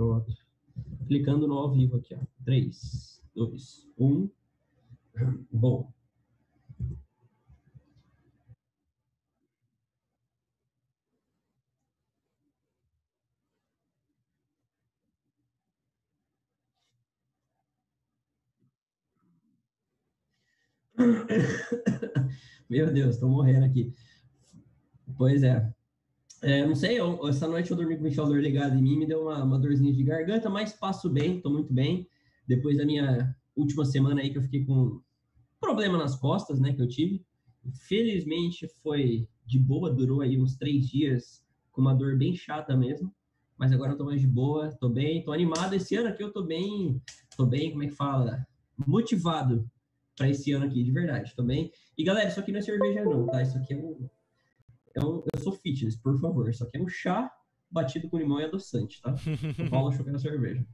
Pronto. Clicando no ao vivo aqui, ó. 3, 2, 1. Bom. Meu Deus, estou morrendo aqui. Pois é. É não sei, eu, essa noite eu dormi com o ventilador ligado em mim, me deu uma, uma dorzinha de garganta, mas passo bem, estou muito bem. Depois da minha última semana aí que eu fiquei com problema nas costas, né, que eu tive. Felizmente foi de boa, durou aí uns três dias com uma dor bem chata mesmo. Mas agora eu tô mais de boa, tô bem, tô animado. Esse ano aqui eu tô bem, tô bem, como é que fala? Motivado para esse ano aqui, de verdade, também. E galera, isso aqui não é cerveja não, tá? Isso aqui é um, um eu sou fitness, por favor. Isso aqui é um chá batido com limão e adoçante, tá? O Paulo achou que era cerveja.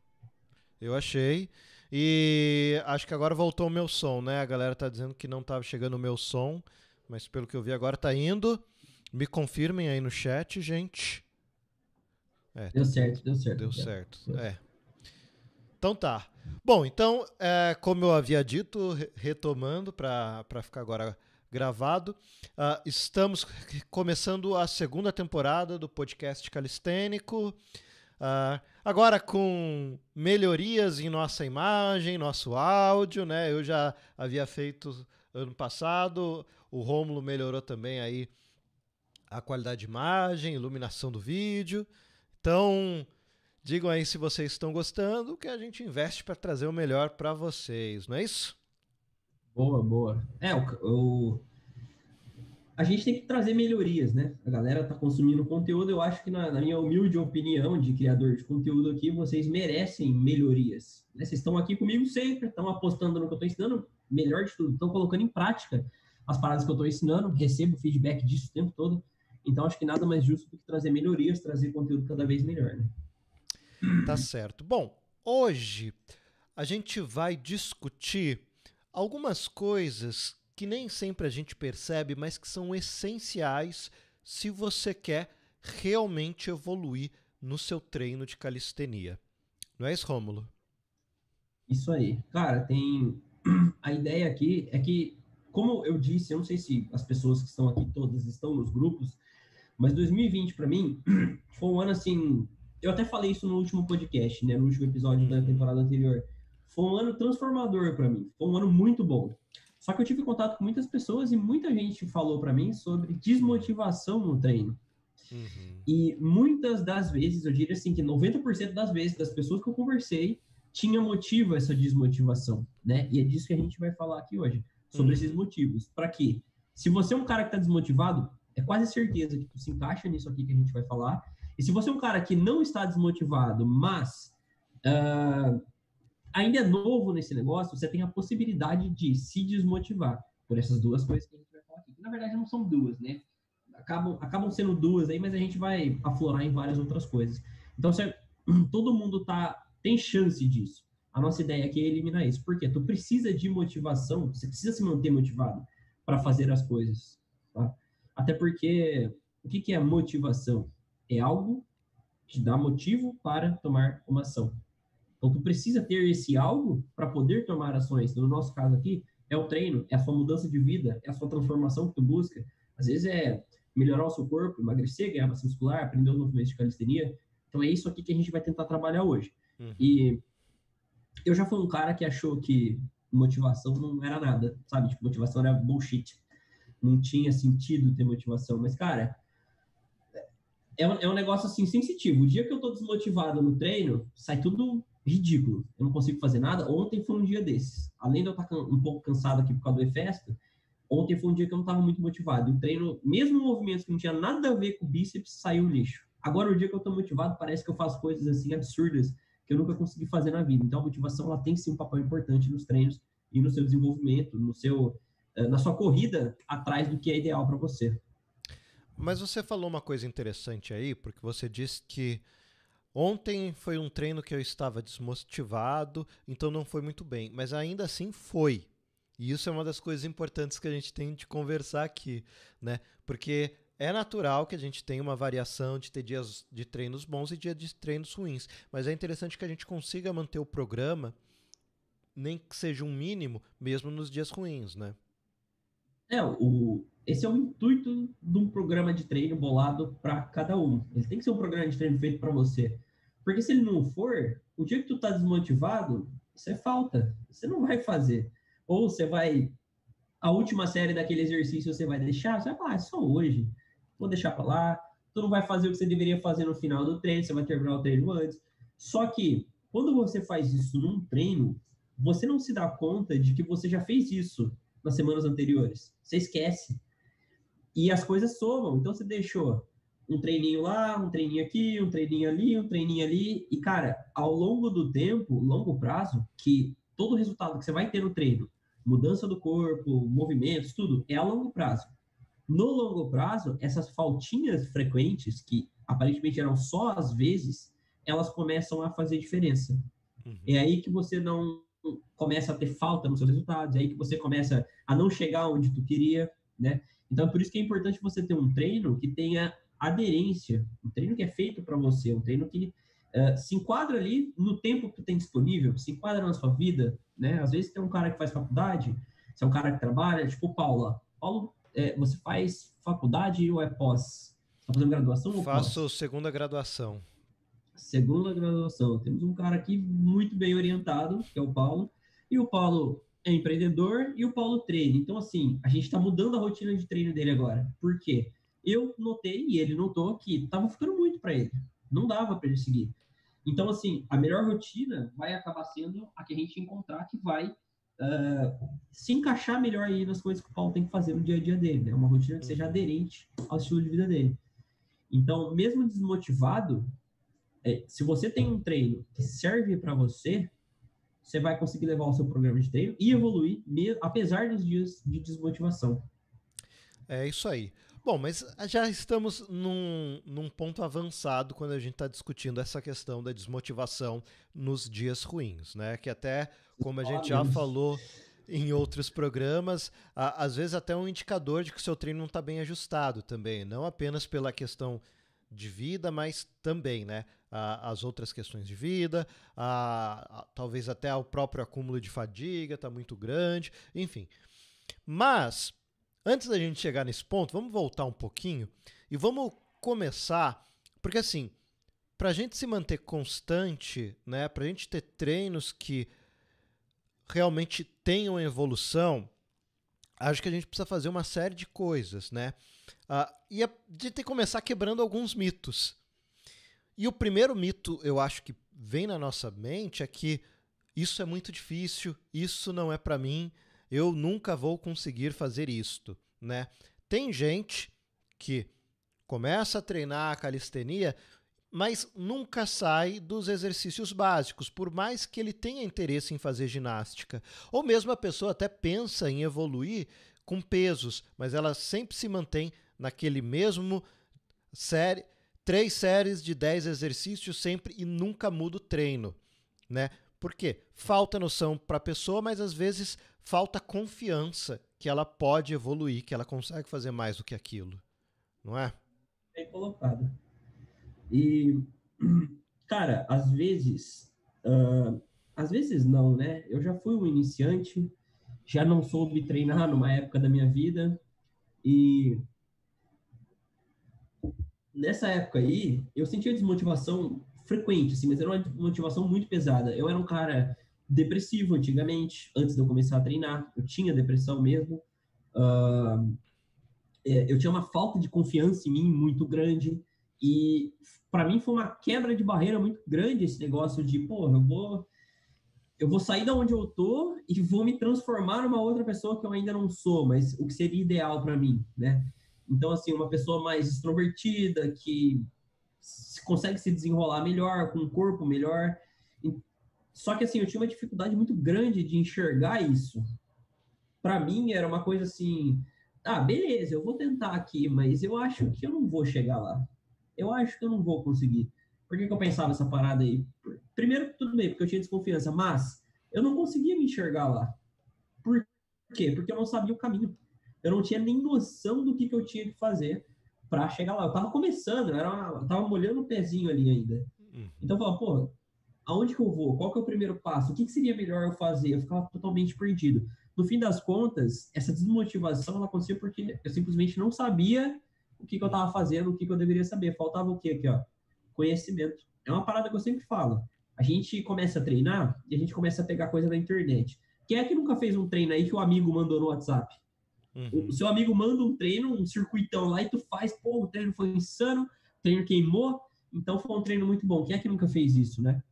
Eu achei. E acho que agora voltou o meu som, né? A galera tá dizendo que não tava chegando o meu som, mas pelo que eu vi agora tá indo. Me confirmem aí no chat, gente. É, deu certo, deu certo. Deu certo. É. Então tá. Bom, então, é, como eu havia dito, retomando para ficar agora gravado, uh, estamos começando a segunda temporada do podcast calistênico. Uh, agora com melhorias em nossa imagem, nosso áudio, né? Eu já havia feito ano passado, o Rômulo melhorou também aí a qualidade de imagem, iluminação do vídeo. Então, Digam aí se vocês estão gostando, que a gente investe para trazer o melhor para vocês, não é isso? Boa, boa. É, o, o, a gente tem que trazer melhorias, né? A galera tá consumindo conteúdo, eu acho que na, na minha humilde opinião de criador de conteúdo aqui, vocês merecem melhorias. Né? Vocês estão aqui comigo sempre, estão apostando no que eu estou ensinando, melhor de tudo, estão colocando em prática as paradas que eu estou ensinando, recebo feedback disso o tempo todo. Então, acho que nada mais justo do que trazer melhorias, trazer conteúdo cada vez melhor, né? Tá certo. Bom, hoje a gente vai discutir algumas coisas que nem sempre a gente percebe, mas que são essenciais se você quer realmente evoluir no seu treino de calistenia. Não é isso, Rômulo? Isso aí. Cara, tem. A ideia aqui é que, como eu disse, eu não sei se as pessoas que estão aqui todas estão nos grupos, mas 2020 para mim foi um ano assim eu até falei isso no último podcast, né, no último episódio da temporada anterior. Foi um ano transformador para mim. Foi um ano muito bom. Só que eu tive contato com muitas pessoas e muita gente falou para mim sobre desmotivação no treino. Uhum. E muitas das vezes, eu diria assim que 90% das vezes das pessoas que eu conversei tinha motivo essa desmotivação, né? E é disso que a gente vai falar aqui hoje, sobre uhum. esses motivos. Para quê? Se você é um cara que está desmotivado, é quase certeza que tu se encaixa nisso aqui que a gente vai falar e se você é um cara que não está desmotivado, mas uh, ainda é novo nesse negócio, você tem a possibilidade de se desmotivar por essas duas coisas que a gente vai falar aqui. na verdade não são duas, né? Acabam, acabam sendo duas aí, mas a gente vai aflorar em várias outras coisas. Então, você, todo mundo tá, tem chance disso. A nossa ideia aqui é eliminar isso. Por quê? Tu precisa de motivação, você precisa se manter motivado para fazer as coisas. Tá? Até porque, o que, que é motivação? é algo que dá motivo para tomar uma ação. Então, tu precisa ter esse algo para poder tomar ações. No nosso caso aqui, é o treino, é a sua mudança de vida, é a sua transformação que tu busca. Às vezes é melhorar o seu corpo, emagrecer, ganhar massa muscular, aprender um movimento de calistenia. Então, é isso aqui que a gente vai tentar trabalhar hoje. Uhum. E eu já fui um cara que achou que motivação não era nada, sabe? Tipo, motivação era bullshit. Não tinha sentido ter motivação. Mas, cara, é um, é um negócio assim sensitivo. O dia que eu tô desmotivado no treino, sai tudo ridículo. Eu não consigo fazer nada. Ontem foi um dia desses. Além de eu estar um pouco cansado aqui por causa do festa, ontem foi um dia que eu não estava muito motivado. O treino, mesmo movimentos que não tinha nada a ver com o bíceps, saiu lixo. Agora, o dia que eu estou motivado, parece que eu faço coisas assim absurdas que eu nunca consegui fazer na vida. Então, a motivação ela tem sim um papel importante nos treinos e no seu desenvolvimento, no seu, eh, na sua corrida atrás do que é ideal para você. Mas você falou uma coisa interessante aí, porque você disse que ontem foi um treino que eu estava desmotivado, então não foi muito bem, mas ainda assim foi. E isso é uma das coisas importantes que a gente tem de conversar aqui, né? Porque é natural que a gente tenha uma variação de ter dias de treinos bons e dias de treinos ruins, mas é interessante que a gente consiga manter o programa, nem que seja um mínimo, mesmo nos dias ruins, né? É, o, esse é o intuito de um programa de treino bolado para cada um. Ele tem que ser um programa de treino feito para você. Porque se ele não for, o dia que tu tá desmotivado, é falta. Você não vai fazer. Ou você vai. A última série daquele exercício você vai deixar, você vai falar, ah, é só hoje vou deixar para lá. Tu não vai fazer o que você deveria fazer no final do treino, você vai terminar o treino antes. Só que quando você faz isso num treino, você não se dá conta de que você já fez isso nas semanas anteriores. Você esquece. E as coisas somam. Então você deixou um treininho lá, um treininho aqui, um treininho ali, um treininho ali. E, cara, ao longo do tempo, longo prazo, que todo o resultado que você vai ter no treino, mudança do corpo, movimentos, tudo, é a longo prazo. No longo prazo, essas faltinhas frequentes, que aparentemente eram só às vezes, elas começam a fazer diferença. Uhum. É aí que você não começa a ter falta nos seus resultados, é aí que você começa a não chegar onde tu queria, né? Então, por isso que é importante você ter um treino que tenha aderência, um treino que é feito para você, um treino que uh, se enquadra ali no tempo que tu tem disponível, se enquadra na sua vida, né? Às vezes tem um cara que faz faculdade, se é um cara que trabalha, tipo o Paulo. É, você faz faculdade ou é pós? Está fazendo graduação ou Faço pós? segunda graduação. Segunda graduação. Temos um cara aqui muito bem orientado, que é o Paulo. E o Paulo é empreendedor e o Paulo treina. Então, assim, a gente está mudando a rotina de treino dele agora. Por quê? Eu notei, e ele notou, que estava ficando muito para ele. Não dava para ele seguir. Então, assim, a melhor rotina vai acabar sendo a que a gente encontrar que vai uh, se encaixar melhor aí nas coisas que o Paulo tem que fazer no dia a dia dele, né? Uma rotina que seja uhum. aderente ao estilo de vida dele. Então, mesmo desmotivado, é, se você tem um treino que serve para você, você vai conseguir levar o seu programa de treino e evoluir, mesmo, apesar dos dias de desmotivação. É isso aí. Bom, mas já estamos num, num ponto avançado quando a gente está discutindo essa questão da desmotivação nos dias ruins, né? Que até, como a gente já falou em outros programas, a, às vezes até um indicador de que o seu treino não está bem ajustado também, não apenas pela questão de vida, mas também, né? A, as outras questões de vida, a, talvez até o próprio acúmulo de fadiga está muito grande, enfim. Mas Antes da gente chegar nesse ponto, vamos voltar um pouquinho e vamos começar, porque assim, para a gente se manter constante, né, para a gente ter treinos que realmente tenham evolução, acho que a gente precisa fazer uma série de coisas, né? Uh, e a gente tem que começar quebrando alguns mitos. E o primeiro mito, eu acho que vem na nossa mente é que isso é muito difícil, isso não é para mim, eu nunca vou conseguir fazer isto, né? Tem gente que começa a treinar a calistenia, mas nunca sai dos exercícios básicos, por mais que ele tenha interesse em fazer ginástica. Ou mesmo a pessoa até pensa em evoluir com pesos, mas ela sempre se mantém naquele mesmo série, três séries de dez exercícios sempre e nunca muda o treino, né? Por quê? Falta noção para a pessoa, mas às vezes falta confiança que ela pode evoluir, que ela consegue fazer mais do que aquilo. Não é? Bem colocado. E, cara, às vezes, uh, às vezes não, né? Eu já fui um iniciante, já não soube treinar numa época da minha vida e nessa época aí, eu sentia desmotivação frequente, assim, mas era uma motivação muito pesada. Eu era um cara depressivo antigamente, antes de eu começar a treinar. Eu tinha depressão mesmo. Uh, eu tinha uma falta de confiança em mim muito grande. E para mim foi uma quebra de barreira muito grande esse negócio de, pô, eu vou eu vou sair da onde eu tô e vou me transformar numa outra pessoa que eu ainda não sou, mas o que seria ideal para mim, né? Então assim, uma pessoa mais extrovertida que consegue se desenrolar melhor, com um corpo melhor. Só que assim, eu tinha uma dificuldade muito grande de enxergar isso. Para mim era uma coisa assim, ah, beleza, eu vou tentar aqui, mas eu acho que eu não vou chegar lá. Eu acho que eu não vou conseguir. Por que, que eu pensava essa parada aí? Primeiro, tudo bem, porque eu tinha desconfiança, mas eu não conseguia me enxergar lá. Por quê? Porque eu não sabia o caminho. Eu não tinha nem noção do que, que eu tinha que fazer para chegar lá. Eu tava começando, eu, era uma, eu tava molhando o pezinho ali ainda. Uhum. Então eu falava, pô, aonde que eu vou? Qual que é o primeiro passo? O que, que seria melhor eu fazer? Eu ficava totalmente perdido. No fim das contas, essa desmotivação ela acontecia porque eu simplesmente não sabia o que, que eu estava fazendo, o que, que eu deveria saber. Faltava o quê aqui, ó? Conhecimento. É uma parada que eu sempre falo. A gente começa a treinar e a gente começa a pegar coisa na internet. Quem é que nunca fez um treino aí que o amigo mandou no WhatsApp? Uhum. O seu amigo manda um treino, um circuitão lá e tu faz, pô, o treino foi insano, o treino queimou, então foi um treino muito bom. Quem é que nunca fez isso, né?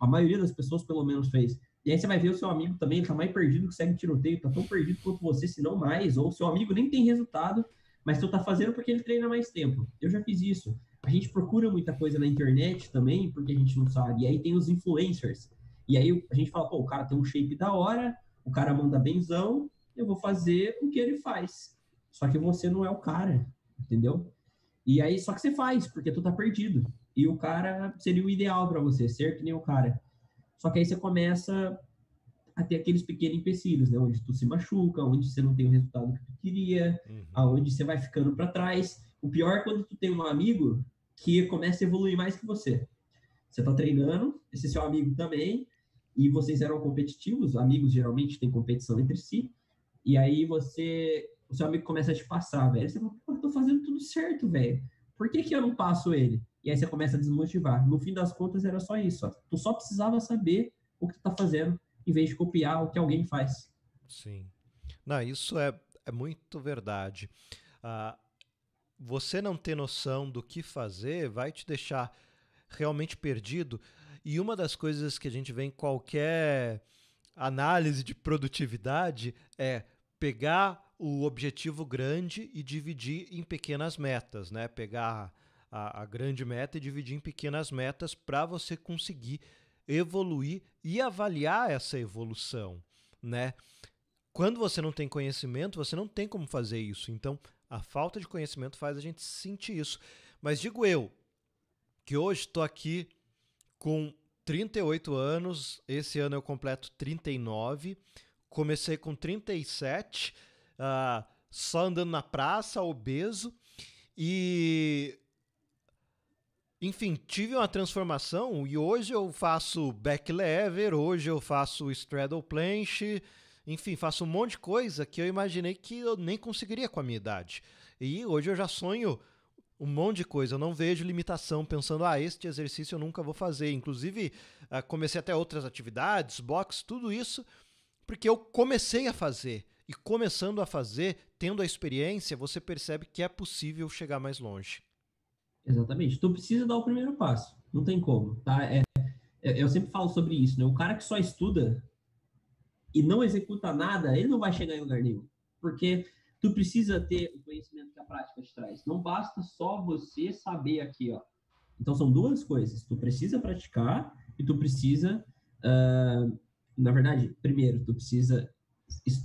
A maioria das pessoas pelo menos fez. E aí você vai ver o seu amigo também, ele tá mais perdido que segue tiroteio, tá tão perdido quanto você, se não mais, ou seu amigo nem tem resultado, mas tu tá fazendo porque ele treina mais tempo. Eu já fiz isso. A gente procura muita coisa na internet também, porque a gente não sabe. E aí tem os influencers. E aí a gente fala, pô, o cara tem um shape da hora, o cara manda benzão, eu vou fazer o que ele faz. Só que você não é o cara, entendeu? E aí, só que você faz, porque tu tá perdido. E o cara seria o ideal para você, ser que nem o cara. Só que aí você começa a ter aqueles pequenos empecilhos, né? Onde tu se machuca, onde você não tem o resultado que tu queria, uhum. aonde você vai ficando para trás. O pior é quando tu tem um amigo que começa a evoluir mais que você. Você tá treinando, esse seu amigo também, e vocês eram competitivos, amigos geralmente têm competição entre si, e aí você, o seu amigo começa a te passar, velho. Você fala, pô, eu tô fazendo tudo certo, velho. Por que, que eu não passo ele? E aí você começa a desmotivar. No fim das contas, era só isso. Ó. Tu só precisava saber o que tu tá fazendo, em vez de copiar o que alguém faz. Sim. Não, isso é, é muito verdade. Ah, você não ter noção do que fazer vai te deixar realmente perdido. E uma das coisas que a gente vê em qualquer análise de produtividade é pegar o objetivo grande e dividir em pequenas metas, né? Pegar a, a grande meta e dividir em pequenas metas para você conseguir evoluir e avaliar essa evolução, né? Quando você não tem conhecimento, você não tem como fazer isso. Então, a falta de conhecimento faz a gente sentir isso. Mas digo eu, que hoje estou aqui com 38 anos, esse ano eu completo 39, comecei com 37, uh, só andando na praça, obeso, e enfim, tive uma transformação e hoje eu faço back lever, hoje eu faço straddle planche, enfim, faço um monte de coisa que eu imaginei que eu nem conseguiria com a minha idade. E hoje eu já sonho um monte de coisa, eu não vejo limitação pensando, ah, este exercício eu nunca vou fazer. Inclusive, ah, comecei até outras atividades, box, tudo isso, porque eu comecei a fazer. E começando a fazer, tendo a experiência, você percebe que é possível chegar mais longe. Exatamente. Tu precisa dar o primeiro passo. Não tem como, tá? É, é, eu sempre falo sobre isso, né? O cara que só estuda e não executa nada, ele não vai chegar em lugar nenhum. Porque tu precisa ter o conhecimento que a prática te traz. Não basta só você saber aqui, ó. Então são duas coisas. Tu precisa praticar e tu precisa, uh, na verdade, primeiro tu precisa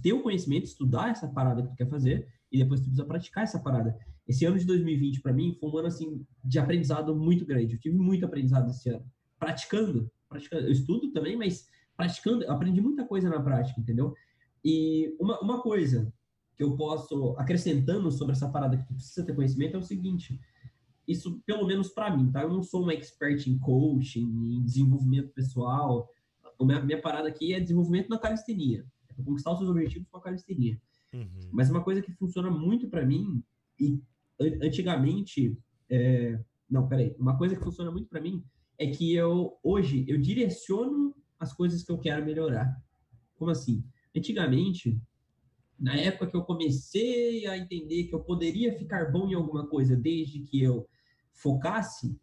ter o conhecimento, estudar essa parada que tu quer fazer e depois tu precisa praticar essa parada. Esse ano de 2020 para mim foi um ano assim de aprendizado muito grande. Eu tive muito aprendizado esse ano, praticando, praticando. Eu estudo também, mas praticando, eu aprendi muita coisa na prática, entendeu? E uma, uma coisa que eu posso acrescentando sobre essa parada que tu precisa ter conhecimento é o seguinte: isso pelo menos para mim, tá? Eu não sou um expert em coaching, em desenvolvimento pessoal. A minha, minha parada aqui é desenvolvimento na calistenia, é conquistar os seus objetivos com a calistenia. Uhum. Mas uma coisa que funciona muito para mim e antigamente, é, não, peraí, uma coisa que funciona muito para mim é que eu hoje eu direciono as coisas que eu quero melhorar. Como assim? Antigamente, na época que eu comecei a entender que eu poderia ficar bom em alguma coisa desde que eu focasse,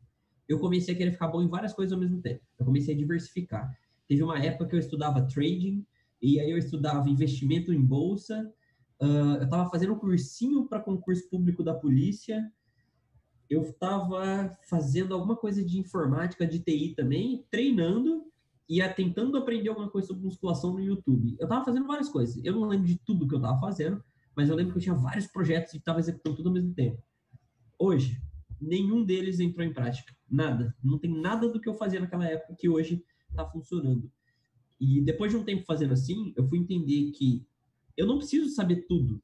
eu comecei a querer ficar bom em várias coisas ao mesmo tempo. Eu comecei a diversificar. Teve uma época que eu estudava trading, e aí eu estudava investimento em bolsa, Uh, eu estava fazendo um cursinho para concurso público da polícia. Eu estava fazendo alguma coisa de informática, de TI também, treinando e tentando aprender alguma coisa sobre musculação no YouTube. Eu estava fazendo várias coisas. Eu não lembro de tudo que eu estava fazendo, mas eu lembro que eu tinha vários projetos e estava executando tudo ao mesmo tempo. Hoje, nenhum deles entrou em prática. Nada. Não tem nada do que eu fazia naquela época que hoje está funcionando. E depois de um tempo fazendo assim, eu fui entender que eu não preciso saber tudo.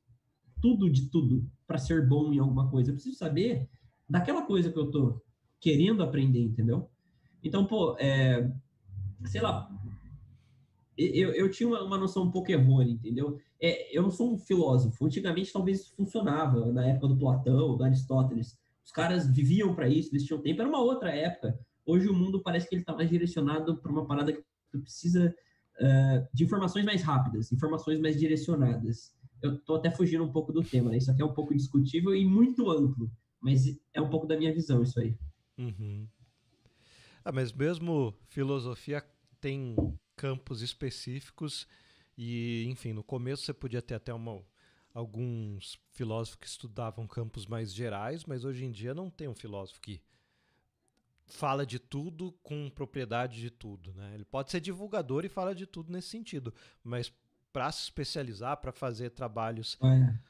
tudo de tudo para ser bom em alguma coisa. Eu preciso saber daquela coisa que eu tô querendo aprender, entendeu? Então, pô, é, sei lá, eu, eu tinha uma, uma noção um pouco errônea, entendeu? É, eu não sou um filósofo. Antigamente, talvez isso funcionava, na época do Platão, do Aristóteles. Os caras viviam para isso, eles tinham tempo. Era uma outra época. Hoje o mundo parece que ele está mais direcionado para uma parada que tu precisa de informações mais rápidas, informações mais direcionadas. Eu estou até fugindo um pouco do tema, né? Isso aqui é um pouco discutível e muito amplo, mas é um pouco da minha visão isso aí. Uhum. Ah, mas mesmo filosofia tem campos específicos e, enfim, no começo você podia ter até uma, alguns filósofos que estudavam campos mais gerais, mas hoje em dia não tem um filósofo que fala de tudo com propriedade de tudo, né? Ele pode ser divulgador e fala de tudo nesse sentido, mas para se especializar, para fazer trabalhos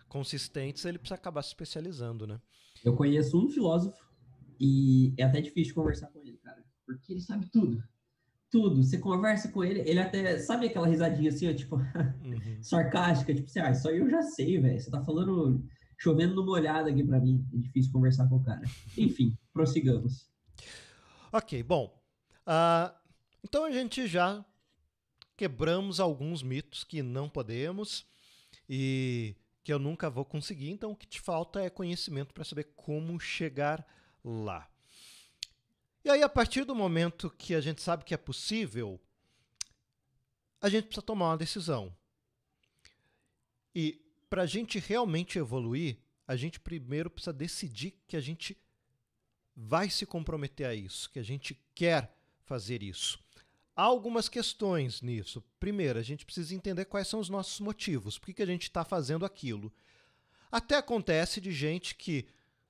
consistentes, ele precisa acabar se especializando, né? Eu conheço um filósofo e é até difícil conversar com ele, cara, porque ele sabe tudo tudo. Você conversa com ele, ele até sabe aquela risadinha assim, ó, tipo, uhum. sarcástica, tipo assim, ah, isso aí eu já sei, velho. Você tá falando chovendo numa olhada aqui para mim. É difícil conversar com o cara. Enfim, prossigamos. Ok, bom. Uh, então a gente já quebramos alguns mitos que não podemos e que eu nunca vou conseguir. Então o que te falta é conhecimento para saber como chegar lá. E aí, a partir do momento que a gente sabe que é possível, a gente precisa tomar uma decisão. E para a gente realmente evoluir, a gente primeiro precisa decidir que a gente vai se comprometer a isso, que a gente quer fazer isso. Há algumas questões nisso. Primeiro, a gente precisa entender quais são os nossos motivos, por que, que a gente está fazendo aquilo. Até acontece de gente que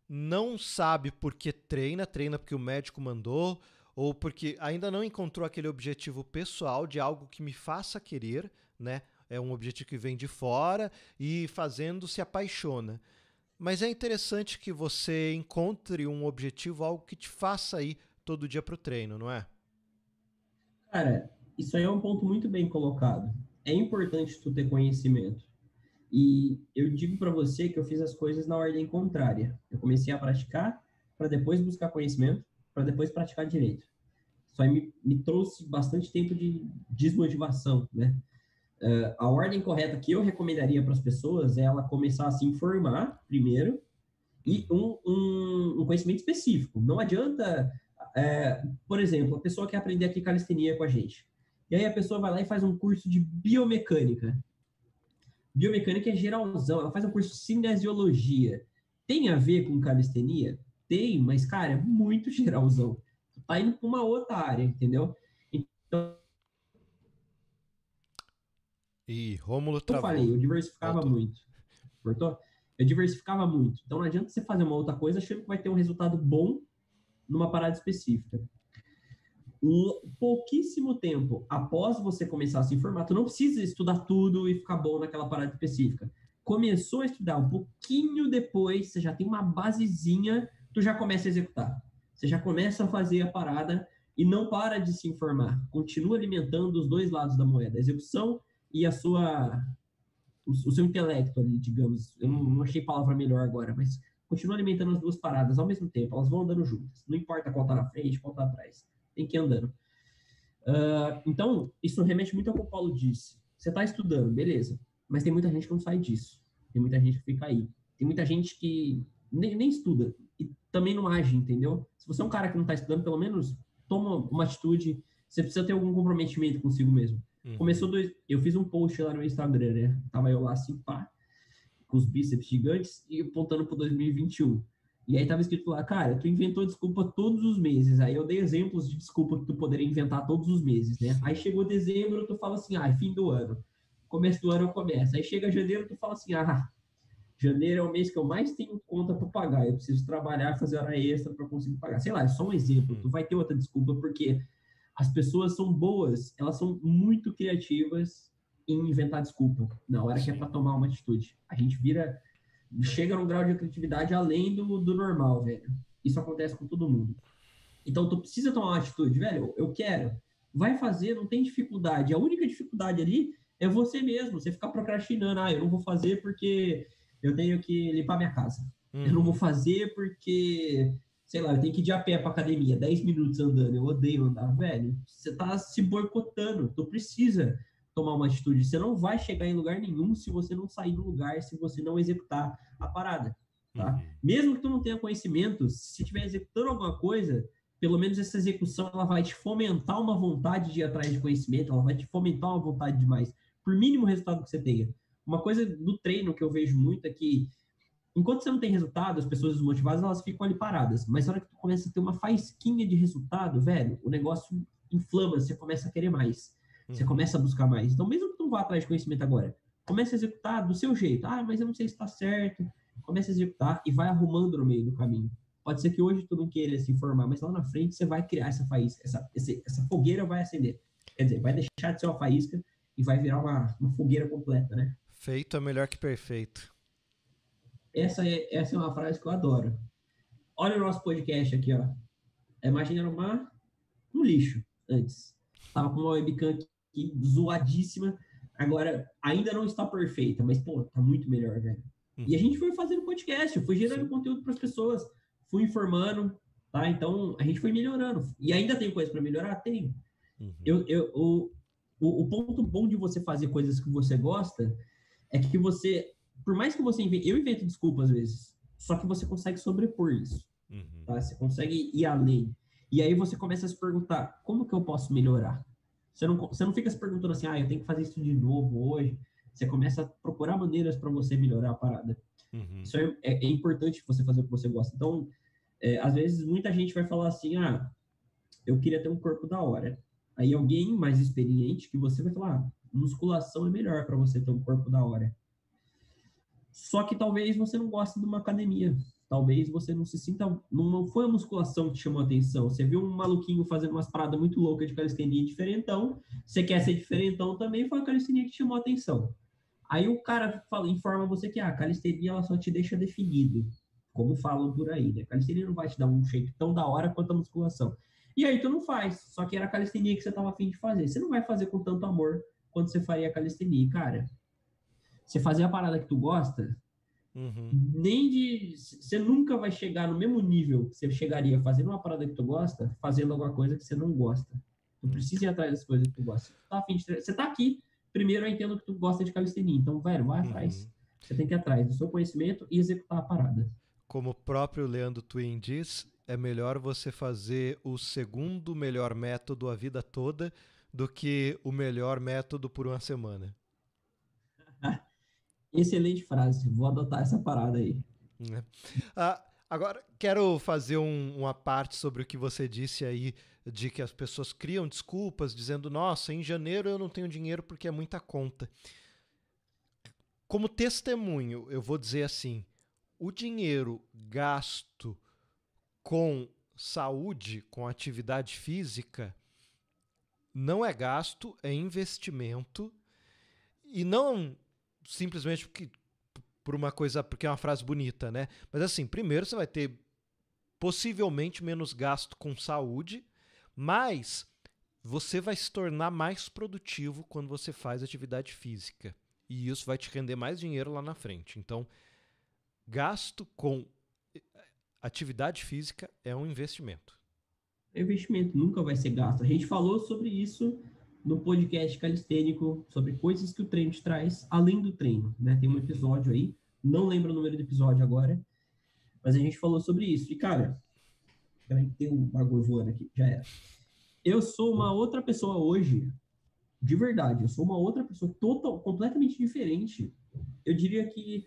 não sabe porque treina, treina porque o médico mandou, ou porque ainda não encontrou aquele objetivo pessoal de algo que me faça querer, né? É um objetivo que vem de fora e fazendo se apaixona. Mas é interessante que você encontre um objetivo, algo que te faça ir todo dia para o treino, não é? Cara, isso aí é um ponto muito bem colocado. É importante tu ter conhecimento. E eu digo para você que eu fiz as coisas na ordem contrária. Eu comecei a praticar para depois buscar conhecimento, para depois praticar direito. Isso aí me, me trouxe bastante tempo de desmotivação, né? Uh, a ordem correta que eu recomendaria para as pessoas é ela começar a se informar primeiro e um, um, um conhecimento específico. Não adianta, é, por exemplo, a pessoa quer aprender aqui calistenia com a gente. E aí a pessoa vai lá e faz um curso de biomecânica. Biomecânica é geralzão, ela faz um curso de cinesiologia. Tem a ver com calistenia? Tem, mas, cara, é muito geralzão. Tá indo para uma outra área, entendeu? Então. E Rômulo travou. Eu falei, eu diversificava Voltou. muito. Cortou? Eu diversificava muito. Então não adianta você fazer uma outra coisa achando que vai ter um resultado bom numa parada específica pouquíssimo tempo após você começar a se informar, tu não precisa estudar tudo e ficar bom naquela parada específica. Começou a estudar um pouquinho depois, você já tem uma basezinha, tu já começa a executar. Você já começa a fazer a parada e não para de se informar. Continua alimentando os dois lados da moeda, a execução e a sua o, o seu intelecto ali, digamos. Eu não, não achei palavra melhor agora, mas continua alimentando as duas paradas ao mesmo tempo, elas vão andando juntas. Não importa qual tá na frente, qual tá atrás tem que ir andando. Uh, então, isso remete muito ao que o Paulo disse. Você está estudando, beleza, mas tem muita gente que não sai disso. Tem muita gente que fica aí. Tem muita gente que nem, nem estuda e também não age, entendeu? Se você é um cara que não está estudando, pelo menos toma uma atitude. Você precisa ter algum comprometimento consigo mesmo. Uhum. Começou dois. Eu fiz um post lá no Instagram, né? Tava eu lá assim, pá, com os bíceps gigantes e apontando para 2021. E aí tava escrito lá, cara, tu inventou desculpa todos os meses. Aí eu dei exemplos de desculpa que tu poderia inventar todos os meses, né? Aí chegou dezembro, tu fala assim, ah, fim do ano. Começo do ano eu começo. Aí chega janeiro, tu fala assim, ah, janeiro é o mês que eu mais tenho conta para pagar. Eu preciso trabalhar, fazer hora extra para conseguir pagar. Sei lá, é só um exemplo. Tu vai ter outra desculpa porque as pessoas são boas, elas são muito criativas em inventar desculpa na hora que é para tomar uma atitude. A gente vira chega num grau de criatividade além do, do normal, velho. Isso acontece com todo mundo. Então, tu precisa tomar uma atitude, velho. Eu quero. Vai fazer, não tem dificuldade. A única dificuldade ali é você mesmo. Você ficar procrastinando. Ah, eu não vou fazer porque eu tenho que limpar minha casa. Uhum. Eu não vou uhum. fazer porque, sei lá, eu tenho que ir de a pé pra academia, 10 minutos andando, eu odeio andar, velho. Você tá se boicotando, tu precisa tomar uma atitude. Você não vai chegar em lugar nenhum se você não sair do lugar, se você não executar a parada, tá? Uhum. Mesmo que tu não tenha conhecimento, se estiver executando alguma coisa, pelo menos essa execução ela vai te fomentar uma vontade de ir atrás de conhecimento, ela vai te fomentar uma vontade de mais, por mínimo resultado que você tenha. Uma coisa do treino que eu vejo muito é que enquanto você não tem resultado, as pessoas desmotivadas, elas ficam ali paradas. Mas na hora que tu começa a ter uma faísquinha de resultado, velho, o negócio inflama, você começa a querer mais. Você uhum. começa a buscar mais. Então, mesmo que tu não vá atrás de conhecimento agora, comece a executar do seu jeito. Ah, mas eu não sei se está certo. Comece a executar e vai arrumando no meio do caminho. Pode ser que hoje tu não queira se informar, mas lá na frente você vai criar essa faísca, essa, essa fogueira vai acender. Quer dizer, vai deixar de ser uma faísca e vai virar uma, uma fogueira completa, né? Feito é melhor que perfeito. Essa é, essa é uma frase que eu adoro. Olha o nosso podcast aqui, ó. Imagina uma, um lixo antes. Tava com uma webcam aqui, zoadíssima. Agora, ainda não está perfeita, mas, pô, tá muito melhor, velho. Uhum. E a gente foi fazendo podcast, foi gerando Sim. conteúdo para as pessoas, fui informando, tá? Então, a gente foi melhorando. E ainda tem coisa para melhorar? Tem. Uhum. Eu, eu, o, o, o, ponto bom de você fazer coisas que você gosta é que você, por mais que você invente, eu invento desculpas às vezes, só que você consegue sobrepor isso, uhum. tá? Você consegue ir além. E aí você começa a se perguntar, como que eu posso melhorar? Você não, você não fica se perguntando assim, ah, eu tenho que fazer isso de novo hoje. Você começa a procurar maneiras para você melhorar a parada. Uhum. Isso é, é, é, importante você fazer o que você gosta. Então, é, às vezes, muita gente vai falar assim, ah, eu queria ter um corpo da hora. Aí alguém mais experiente que você vai falar, ah, musculação é melhor para você ter um corpo da hora. Só que talvez você não goste de uma academia. Talvez você não se sinta. Não foi a musculação que te chamou a atenção. Você viu um maluquinho fazendo umas paradas muito loucas de calistenia diferentão. Você quer ser diferentão também, foi a calistenia que te chamou a atenção. Aí o cara fala, informa você que ah, a calistenia ela só te deixa definido. Como falam por aí, né? A calistenia não vai te dar um shape tão da hora quanto a musculação. E aí tu não faz. Só que era a calistenia que você tava afim de fazer. Você não vai fazer com tanto amor quanto você faria a calistenia. Cara, você fazer a parada que tu gosta, Uhum. Nem de. Você nunca vai chegar no mesmo nível que você chegaria fazendo uma parada que tu gosta, fazendo alguma coisa que você não gosta. Tu precisa ir atrás das coisas que tu gosta. Você tá, afim de... você tá aqui, primeiro eu entendo que tu gosta de calistenia. Então, velho, vai atrás. Uhum. Você tem que ir atrás do seu conhecimento e executar a parada. Como o próprio Leandro Twin diz, é melhor você fazer o segundo melhor método a vida toda do que o melhor método por uma semana. Excelente frase. Vou adotar essa parada aí. É. Agora, quero fazer um, uma parte sobre o que você disse aí, de que as pessoas criam desculpas, dizendo: nossa, em janeiro eu não tenho dinheiro porque é muita conta. Como testemunho, eu vou dizer assim: o dinheiro gasto com saúde, com atividade física, não é gasto, é investimento. E não simplesmente porque, por uma coisa, porque é uma frase bonita, né? Mas assim, primeiro você vai ter possivelmente menos gasto com saúde, mas você vai se tornar mais produtivo quando você faz atividade física. E isso vai te render mais dinheiro lá na frente. Então, gasto com eh, atividade física é um investimento. É investimento, nunca vai ser gasto. A gente falou sobre isso no podcast calistênico sobre coisas que o treino te traz além do treino, né? Tem um episódio aí, não lembro o número do episódio agora, mas a gente falou sobre isso. E, cara, peraí que tem um bagulho voando aqui, já era. Eu sou uma outra pessoa hoje, de verdade, eu sou uma outra pessoa total, completamente diferente. Eu diria que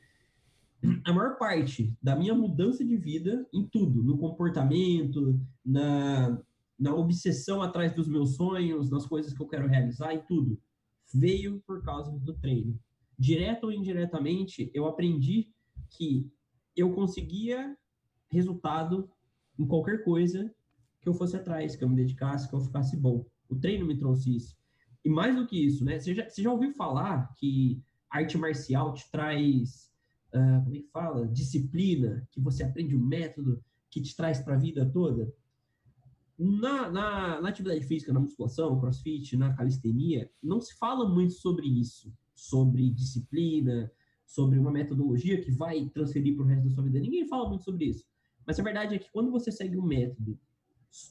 a maior parte da minha mudança de vida em tudo, no comportamento, na na obsessão atrás dos meus sonhos, nas coisas que eu quero realizar e tudo, veio por causa do treino. Direto ou indiretamente, eu aprendi que eu conseguia resultado em qualquer coisa que eu fosse atrás, que eu me dedicasse, que eu ficasse bom. O treino me trouxe isso. E mais do que isso, né? Você já, você já ouviu falar que arte marcial te traz, uh, como é que fala? Disciplina, que você aprende um método que te traz para a vida toda? Na, na, na, atividade física, na musculação, crossfit, na calistenia, não se fala muito sobre isso, sobre disciplina, sobre uma metodologia que vai transferir para o resto da sua vida. Ninguém fala muito sobre isso. Mas a verdade é que quando você segue um método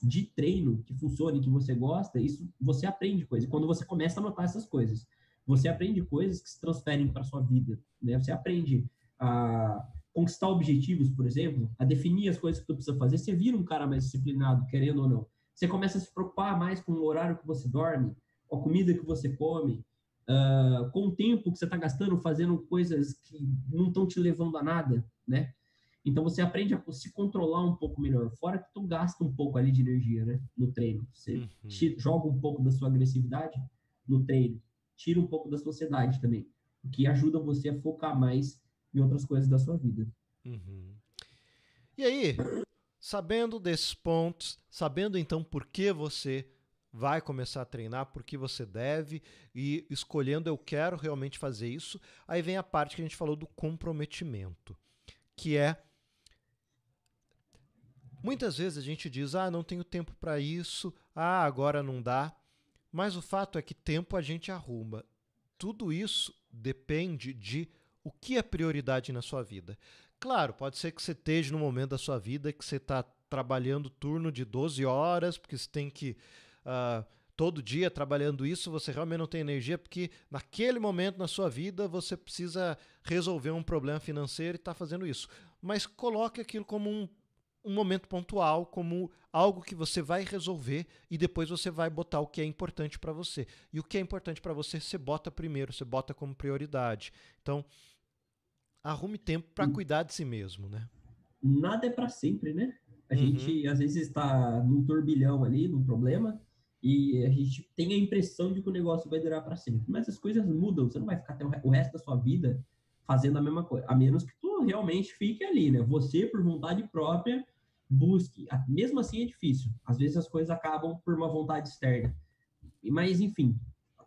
de treino que funcione, que você gosta, isso você aprende coisas. Quando você começa a notar essas coisas, você aprende coisas que se transferem para sua vida, né? Você aprende a conquistar objetivos, por exemplo, a definir as coisas que tu precisa fazer. Você vira um cara mais disciplinado, querendo ou não. Você começa a se preocupar mais com o horário que você dorme, com a comida que você come, uh, com o tempo que você está gastando fazendo coisas que não estão te levando a nada, né? Então você aprende a se controlar um pouco melhor. Fora que tu gasta um pouco ali de energia, né? No treino. Você uhum. joga um pouco da sua agressividade no treino. Tira um pouco da sua ansiedade também. O que ajuda você a focar mais em outras coisas da sua vida. Uhum. E aí, sabendo desses pontos, sabendo então por que você vai começar a treinar, por que você deve e escolhendo eu quero realmente fazer isso, aí vem a parte que a gente falou do comprometimento, que é Muitas vezes a gente diz: ah, não tenho tempo para isso, ah, agora não dá. Mas o fato é que tempo a gente arruma. Tudo isso depende de o que é prioridade na sua vida. Claro, pode ser que você esteja no momento da sua vida que você está trabalhando turno de 12 horas, porque você tem que. Uh, todo dia trabalhando isso, você realmente não tem energia, porque naquele momento na sua vida você precisa resolver um problema financeiro e está fazendo isso. Mas coloque aquilo como um um momento pontual como algo que você vai resolver e depois você vai botar o que é importante para você. E o que é importante para você, você bota primeiro, você bota como prioridade. Então, arrume tempo para cuidar de si mesmo, né? Nada é para sempre, né? A uhum. gente às vezes está num turbilhão ali, num problema, e a gente tem a impressão de que o negócio vai durar para sempre. Mas as coisas mudam, você não vai ficar até o resto da sua vida fazendo a mesma coisa, a menos que tu realmente fique ali, né? Você, por vontade própria, busque. Mesmo assim é difícil. Às vezes as coisas acabam por uma vontade externa. Mas, enfim,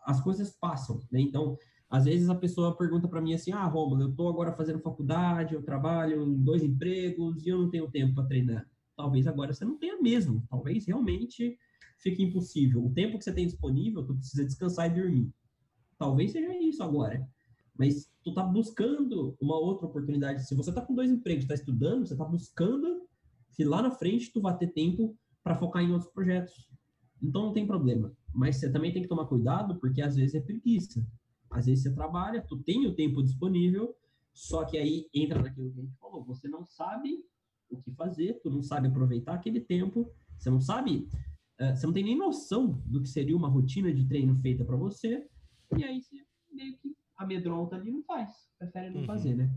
as coisas passam, né? Então, às vezes a pessoa pergunta para mim assim: ah, Romulo, eu estou agora fazendo faculdade, eu trabalho em dois empregos e eu não tenho tempo para treinar. Talvez agora você não tenha mesmo. Talvez realmente fique impossível. O tempo que você tem disponível, tu precisa descansar e dormir. Talvez seja isso agora. Mas tu tá buscando uma outra oportunidade. Se você tá com dois empregos, está estudando, você tá buscando que lá na frente tu vai ter tempo para focar em outros projetos. Então não tem problema. Mas você também tem que tomar cuidado, porque às vezes é preguiça. Às vezes você trabalha, tu tem o tempo disponível, só que aí entra naquilo que a gente falou, você não sabe o que fazer, tu não sabe aproveitar aquele tempo, você não sabe, uh, você não tem nem noção do que seria uma rotina de treino feita para você, e aí você meio que amedronta ali e não faz, prefere não uhum. fazer, né?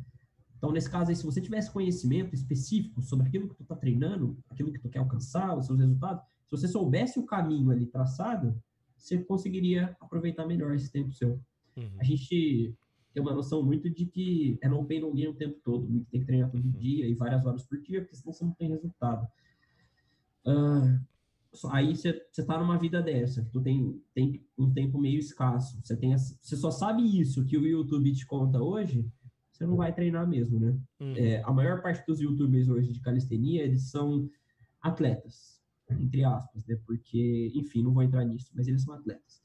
Então, nesse caso aí, se você tivesse conhecimento específico sobre aquilo que tu está treinando, aquilo que tu quer alcançar, os seus resultados, se você soubesse o caminho ali traçado, você conseguiria aproveitar melhor esse tempo seu. Uhum. A gente tem uma noção muito de que é pain, no gain o tempo todo, que tem que treinar todo uhum. dia e várias horas por dia, porque senão você não tem resultado. Uh, aí você está numa vida dessa, tu tem, tem um tempo meio escasso, você, tem, você só sabe isso que o YouTube te conta hoje, você não vai treinar mesmo, né? Uhum. É, a maior parte dos youtubers hoje de calistenia, eles são atletas, entre aspas, né? Porque, enfim, não vou entrar nisso, mas eles são atletas.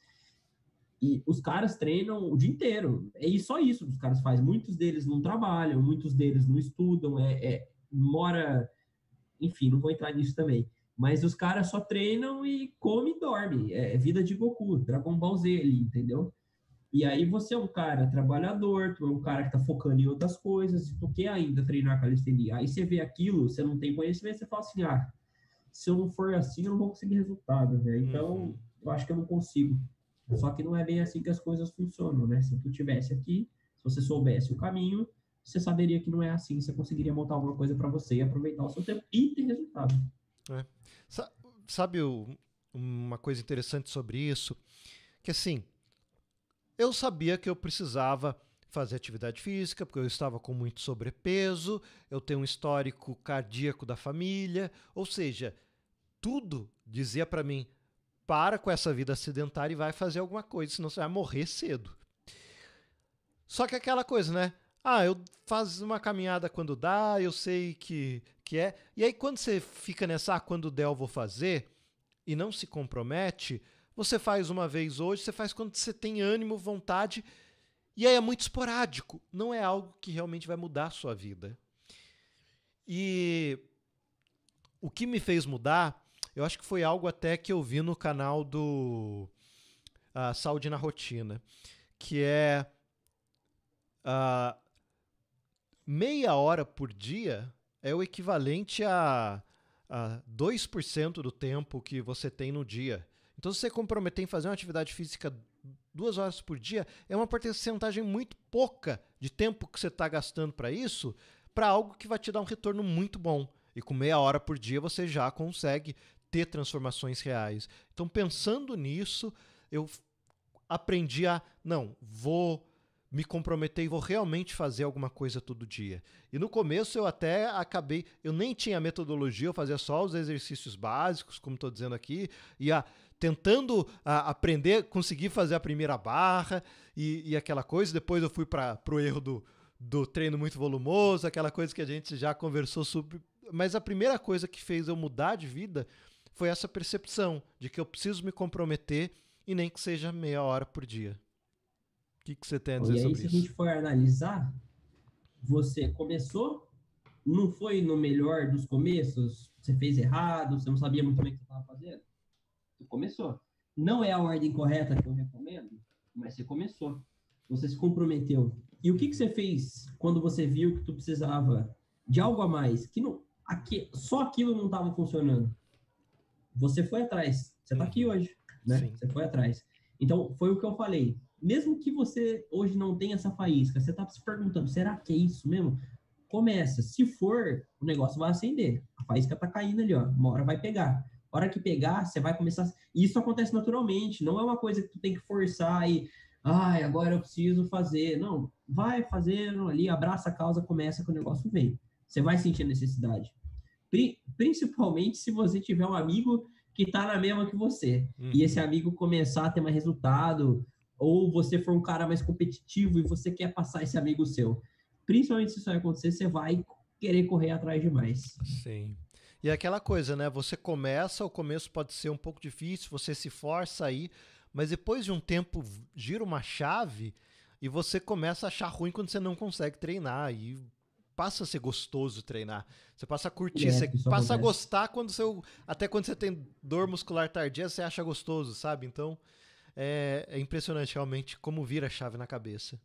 E os caras treinam o dia inteiro. É só isso que os caras fazem. Muitos deles não trabalham, muitos deles não estudam, é, é mora... Enfim, não vou entrar nisso também. Mas os caras só treinam e comem e dormem. É, é vida de Goku, Dragon Ball Z ali, entendeu? E aí você é um cara trabalhador, tu é um cara que tá focando em outras coisas, tu quer ainda treinar calistenia. Aí você vê aquilo, você não tem conhecimento, você fala assim, ah, se eu não for assim, eu não vou conseguir resultado, né? Então, uhum. eu acho que eu não consigo. Só que não é bem assim que as coisas funcionam, né? Se tu tivesse aqui, se você soubesse o caminho, você saberia que não é assim, você conseguiria montar alguma coisa para você e aproveitar o seu tempo e ter resultado. É. Sabe uma coisa interessante sobre isso? Que assim, eu sabia que eu precisava fazer atividade física, porque eu estava com muito sobrepeso, eu tenho um histórico cardíaco da família, ou seja, tudo dizia para mim: para com essa vida sedentária e vai fazer alguma coisa, senão você vai morrer cedo. Só que aquela coisa, né? Ah, eu faço uma caminhada quando dá, eu sei que, que é. E aí, quando você fica nessa, ah, quando der eu vou fazer, e não se compromete, você faz uma vez hoje, você faz quando você tem ânimo, vontade, E aí é muito esporádico, não é algo que realmente vai mudar a sua vida. E o que me fez mudar, eu acho que foi algo até que eu vi no canal do uh, Saúde na Rotina, que é uh, meia hora por dia é o equivalente a, a 2% do tempo que você tem no dia. Então, se você comprometer em fazer uma atividade física duas horas por dia, é uma porcentagem muito pouca de tempo que você está gastando para isso, para algo que vai te dar um retorno muito bom. E com meia hora por dia você já consegue ter transformações reais. Então, pensando nisso, eu aprendi a, não, vou me comprometer e vou realmente fazer alguma coisa todo dia. E no começo eu até acabei, eu nem tinha metodologia, eu fazia só os exercícios básicos, como estou dizendo aqui, ia tentando a, aprender, conseguir fazer a primeira barra e, e aquela coisa. Depois eu fui para o erro do, do treino muito volumoso, aquela coisa que a gente já conversou sobre. Mas a primeira coisa que fez eu mudar de vida foi essa percepção de que eu preciso me comprometer e nem que seja meia hora por dia que, que você tem a dizer e aí, sobre se isso? a gente for analisar, você começou, não foi no melhor dos começos, você fez errado, você não sabia muito bem o que você estava fazendo. Você começou. Não é a ordem correta que eu recomendo, mas você começou. Você se comprometeu. E o que, que você fez quando você viu que tu precisava de algo a mais? Que não, aqui, só aquilo não estava funcionando. Você foi atrás. Você está aqui hoje, né? Sim. Você foi atrás. Então, foi o que eu falei mesmo que você hoje não tenha essa faísca, você está se perguntando, será que é isso mesmo? Começa. Se for, o negócio vai acender. A faísca está caindo ali, ó. Uma hora vai pegar. A hora que pegar, você vai começar. Isso acontece naturalmente. Não é uma coisa que tu tem que forçar e. Ai, agora eu preciso fazer. Não. Vai fazendo ali, abraça a causa, começa que o negócio vem. Você vai sentir a necessidade. Principalmente se você tiver um amigo que está na mesma que você. Uhum. E esse amigo começar a ter mais resultado, ou você for um cara mais competitivo e você quer passar esse amigo seu. Principalmente se isso vai acontecer, você vai querer correr atrás demais. Sim. E é aquela coisa, né? Você começa, o começo pode ser um pouco difícil, você se força aí, mas depois de um tempo gira uma chave e você começa a achar ruim quando você não consegue treinar e passa a ser gostoso treinar. Você passa a curtir, é, você passa acontece. a gostar quando você até quando você tem dor muscular tardia, você acha gostoso, sabe? Então, é, é impressionante realmente como vira a chave na cabeça.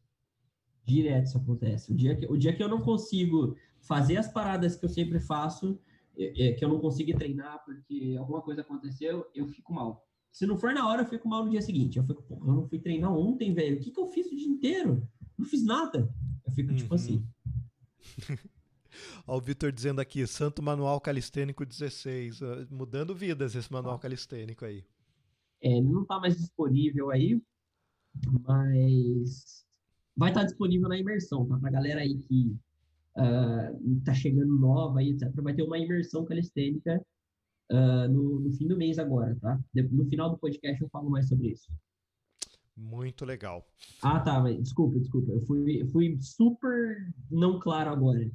Direto isso acontece. O dia, que, o dia que eu não consigo fazer as paradas que eu sempre faço, é, é, que eu não consigo treinar porque alguma coisa aconteceu, eu fico mal. Se não for na hora, eu fico mal no dia seguinte. Eu fico, pô, eu não fui treinar ontem, velho. O que, que eu fiz o dia inteiro? Não fiz nada. Eu fico tipo uhum. tipo assim. Ó, o Vitor dizendo aqui, Santo Manual Calistênico 16. Mudando vidas esse manual ah. calistênico aí. É, não está mais disponível aí, mas vai estar tá disponível na imersão, tá? Para a galera aí que uh, chegando nova aí, etc. Vai ter uma imersão calistênica uh, no, no, fim do mês agora, tá? No final do podcast eu falo mais sobre isso. Muito legal. Ah, tá, mas desculpa, desculpa. Eu fui, fui super não claro agora.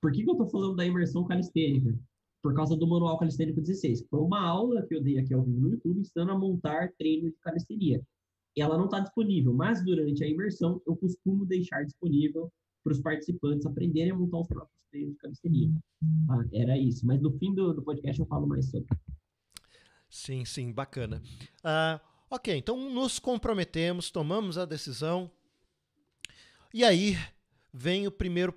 Por que, que eu tô falando da imersão calistênica? por causa do Manual Calistênico 16. Foi uma aula que eu dei aqui ao vivo no YouTube, ensinando a montar treinos de calistenia. Ela não está disponível, mas durante a imersão eu costumo deixar disponível para os participantes aprenderem a montar os próprios treinos de calistenia. Tá? Era isso. Mas no fim do, do podcast eu falo mais sobre. Sim, sim, bacana. Uh, ok, então nos comprometemos, tomamos a decisão. E aí vem o primeiro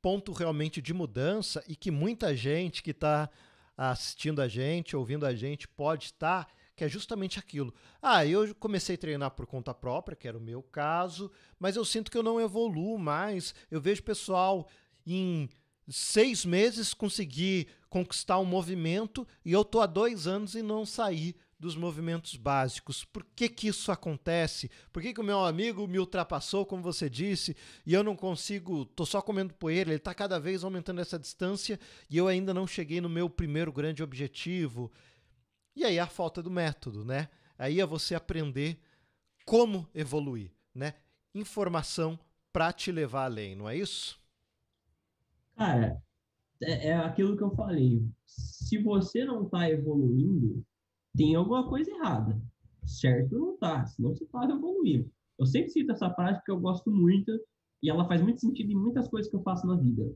ponto realmente de mudança e que muita gente que está assistindo a gente, ouvindo a gente, pode estar, que é justamente aquilo. Ah, eu comecei a treinar por conta própria, que era o meu caso, mas eu sinto que eu não evoluo mais. Eu vejo pessoal em seis meses conseguir conquistar um movimento e eu tô há dois anos e não saí dos movimentos básicos. Por que, que isso acontece? Por que, que o meu amigo me ultrapassou, como você disse, e eu não consigo, tô só comendo poeira, ele está cada vez aumentando essa distância e eu ainda não cheguei no meu primeiro grande objetivo. E aí a falta do método, né? Aí é você aprender como evoluir, né? Informação para te levar além, não é isso? Cara, é, é aquilo que eu falei. Se você não está evoluindo, tem alguma coisa errada. Certo não tá, senão você tá evoluindo. Eu sempre cito essa frase porque eu gosto muito e ela faz muito sentido em muitas coisas que eu faço na vida.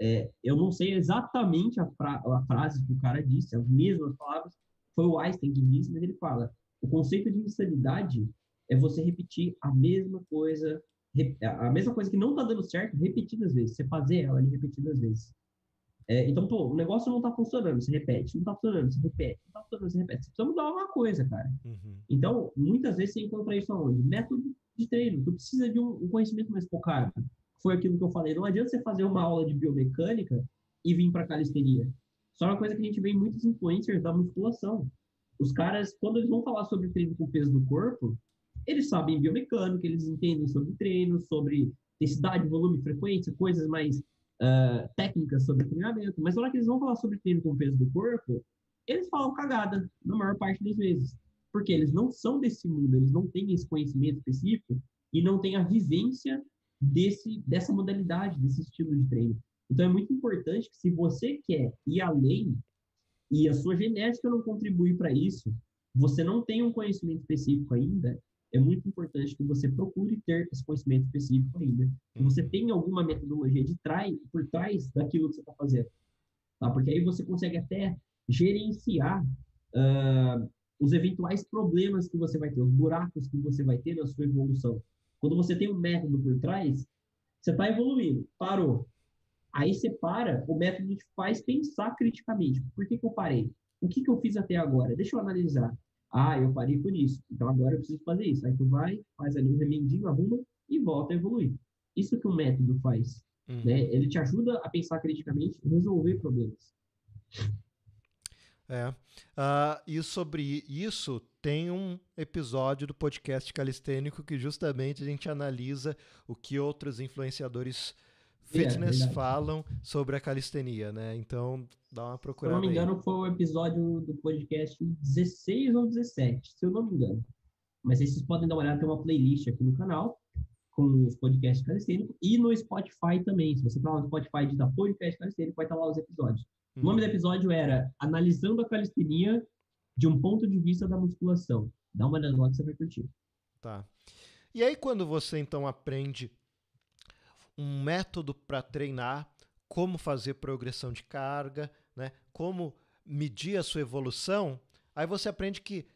É, eu não sei exatamente a, fra a, frase que o cara disse, as mesmas palavras, foi o Einstein que disse, mas ele fala: o conceito de insanidade é você repetir a mesma coisa, a mesma coisa que não está dando certo repetidas vezes, você fazer ela repetidas vezes. É, então, pô, o negócio não está funcionando, você repete, não está funcionando, você repete, não está funcionando, você repete. Você precisa mudar alguma coisa, cara. Uhum. Então, muitas vezes você encontra isso aonde? Método de treino. Tu precisa de um, um conhecimento mais focado. Foi aquilo que eu falei. Não adianta você fazer uma aula de biomecânica e vir para calistenia. Só uma coisa que a gente vê em muitos influencers da musculação. Os caras, quando eles vão falar sobre treino com peso do corpo, eles sabem biomecânica, eles entendem sobre treino, sobre intensidade, volume, frequência, coisas mais uh, técnicas sobre treinamento. Mas na hora que eles vão falar sobre treino com peso do corpo, eles falam cagada, na maior parte das vezes porque eles não são desse mundo, eles não têm esse conhecimento específico e não têm a vivência desse, dessa modalidade, desse estilo de treino. Então é muito importante que se você quer ir além e a sua genética não contribui para isso, você não tem um conhecimento específico ainda, é muito importante que você procure ter esse conhecimento específico ainda. Que você uhum. tenha alguma metodologia de trás, por trás daquilo que você está fazendo. Tá? Porque aí você consegue até gerenciar uh, os eventuais problemas que você vai ter, os buracos que você vai ter na sua evolução. Quando você tem um método por trás, você está evoluindo, parou. Aí você para, o método te faz pensar criticamente. Por que, que eu parei? O que, que eu fiz até agora? Deixa eu analisar. Ah, eu parei por isso. Então agora eu preciso fazer isso. Aí tu vai, faz ali um remendinho, arruma e volta a evoluir. Isso que o método faz. Uhum. Né? Ele te ajuda a pensar criticamente e resolver problemas. É. Uh, e sobre isso, tem um episódio do podcast Calistênico que justamente a gente analisa o que outros influenciadores fitness é, falam sobre a calistenia, né? Então, dá uma procurada. Se eu não me engano, aí. foi o episódio do podcast 16 ou 17, se eu não me engano. Mas aí vocês podem dar uma olhada, tem uma playlist aqui no canal com os podcasts calistênicos e no Spotify também. Se você falar no Spotify de da podcast calistênico, vai estar lá os episódios. O nome do episódio era Analisando a Calistenia de um ponto de vista da musculação. Dá uma olhada lá que você vai curtir. Tá. E aí, quando você então aprende um método para treinar, como fazer progressão de carga, né? como medir a sua evolução, aí você aprende que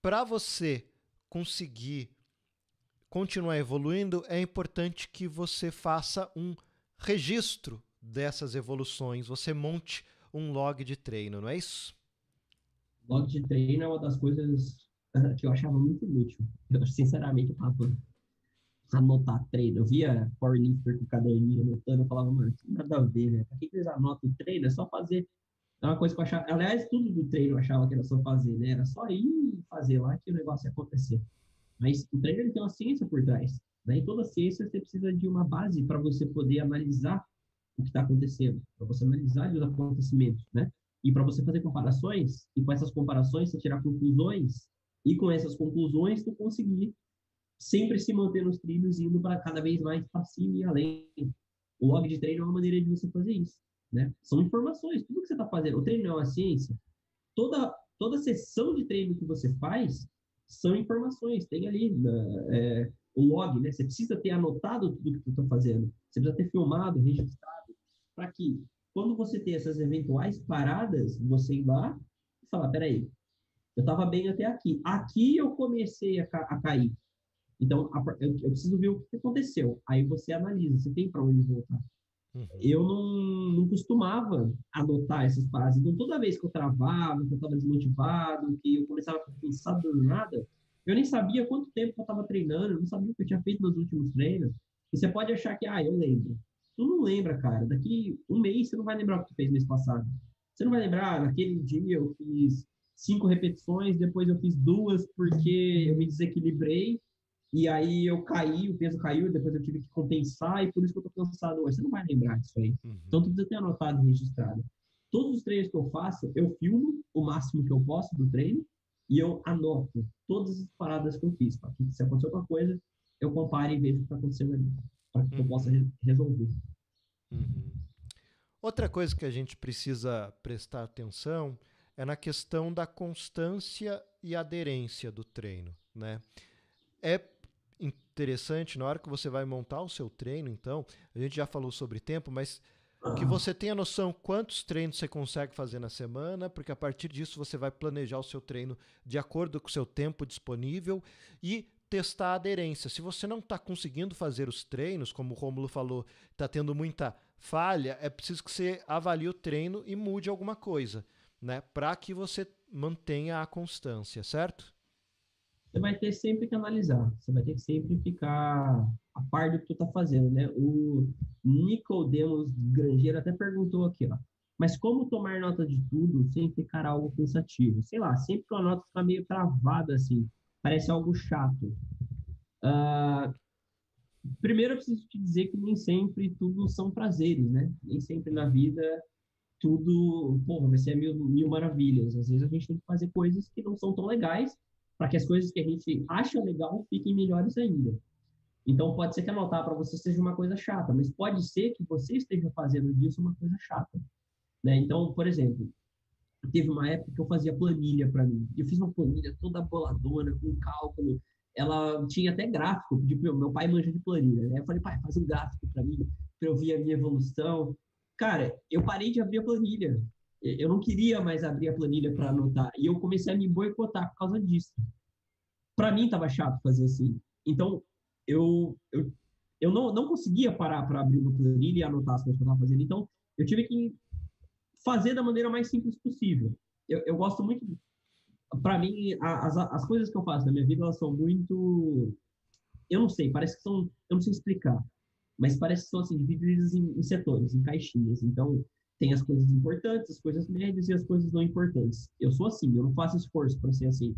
para você conseguir continuar evoluindo, é importante que você faça um registro dessas evoluções, você monte um log de treino, não é isso? Log de treino é uma das coisas que eu achava muito útil. Eu, sinceramente, eu tava anotar treino. Eu via powerlifter com caderninho anotando, eu falava, mano, nada a ver, né? Pra que, que eles anotam o treino? É só fazer. É uma coisa que eu achava. Aliás, tudo do treino eu achava que era só fazer, né? Era só ir fazer lá que o negócio ia acontecer. Mas o treino ele tem uma ciência por trás. Né? Em toda ciência, você precisa de uma base para você poder analisar o que está acontecendo, para você analisar os acontecimentos, né? E para você fazer comparações, e com essas comparações você tirar conclusões, e com essas conclusões tu conseguir sempre se manter nos trilhos, indo para cada vez mais para cima e além. O log de treino é uma maneira de você fazer isso, né? São informações, tudo que você está fazendo. O treino é uma ciência. Toda, toda sessão de treino que você faz são informações. Tem ali né, é, o log, né? Você precisa ter anotado tudo que tu está fazendo. Você precisa ter filmado, registrado para que, quando você tem essas eventuais paradas, você ir lá e falar, peraí, eu estava bem até aqui. Aqui eu comecei a, ca a cair. Então, eu, preciso ver o que aconteceu. Aí você analisa, você tem para onde voltar. Uhum. Eu não, não costumava anotar essas paradas. Então, toda vez que eu travava, que eu estava desmotivado, que eu começava a pensar do nada, eu nem sabia quanto tempo eu estava treinando, eu não sabia o que eu tinha feito nos últimos treinos. E você pode achar que, ah, eu lembro. Tu não lembra, cara. Daqui um mês você não vai lembrar o que tu fez mês passado. Você não vai lembrar, naquele dia eu fiz cinco repetições, depois eu fiz duas porque eu me desequilibrei e aí eu caí, o peso caiu, depois eu tive que compensar e por isso que eu tô cansado hoje. Você não vai lembrar disso aí. Uhum. Então tu precisa ter anotado e registrado. Todos os treinos que eu faço, eu filmo o máximo que eu posso do treino e eu anoto todas as paradas que eu fiz. Para que se acontecer alguma coisa, eu compare e vejo o que está acontecendo ali para que eu possa re resolver. Uhum. Outra coisa que a gente precisa prestar atenção é na questão da constância e aderência do treino, né? É interessante na hora que você vai montar o seu treino, então, a gente já falou sobre tempo, mas que você tenha noção quantos treinos você consegue fazer na semana, porque a partir disso você vai planejar o seu treino de acordo com o seu tempo disponível e testar a aderência. Se você não está conseguindo fazer os treinos, como o Romulo falou, está tendo muita falha, é preciso que você avalie o treino e mude alguma coisa, né? Para que você mantenha a constância, certo? Você vai ter sempre que analisar, você vai ter que sempre ficar a par do que tu está fazendo, né? O Nicodemos Grangeiro até perguntou aqui, ó. Mas como tomar nota de tudo sem ficar algo cansativo? Sei lá, sempre que a nota fica meio travada assim, parece algo chato. Uh, primeiro eu preciso te dizer que nem sempre tudo são prazeres, né? Nem sempre na vida tudo, porra, vai ser mil, mil maravilhas. Às vezes a gente tem que fazer coisas que não são tão legais para que as coisas que a gente acha legal fiquem melhores ainda. Então, pode ser que anotar para você seja uma coisa chata, mas pode ser que você esteja fazendo disso uma coisa chata. Né? Então, por exemplo, teve uma época que eu fazia planilha para mim. Eu fiz uma planilha toda boladona, com cálculo. Ela tinha até gráfico, de, meu pai manja de planilha. Né? Eu falei, pai, faz um gráfico para mim, para eu ver a minha evolução. Cara, eu parei de abrir a planilha. Eu não queria mais abrir a planilha para anotar. E eu comecei a me boicotar por causa disso. Para mim, estava chato fazer assim. Então, eu, eu, eu não, não conseguia parar para abrir uma planilha e anotar as coisas que eu estava fazendo. Então, eu tive que fazer da maneira mais simples possível. Eu, eu gosto muito. Para mim, as, as coisas que eu faço na minha vida, elas são muito. Eu não sei, parece que são. Eu não sei explicar. Mas parece que são assim, divididas em, em setores, em caixinhas. Então, tem as coisas importantes, as coisas médias e as coisas não importantes. Eu sou assim, eu não faço esforço para ser assim.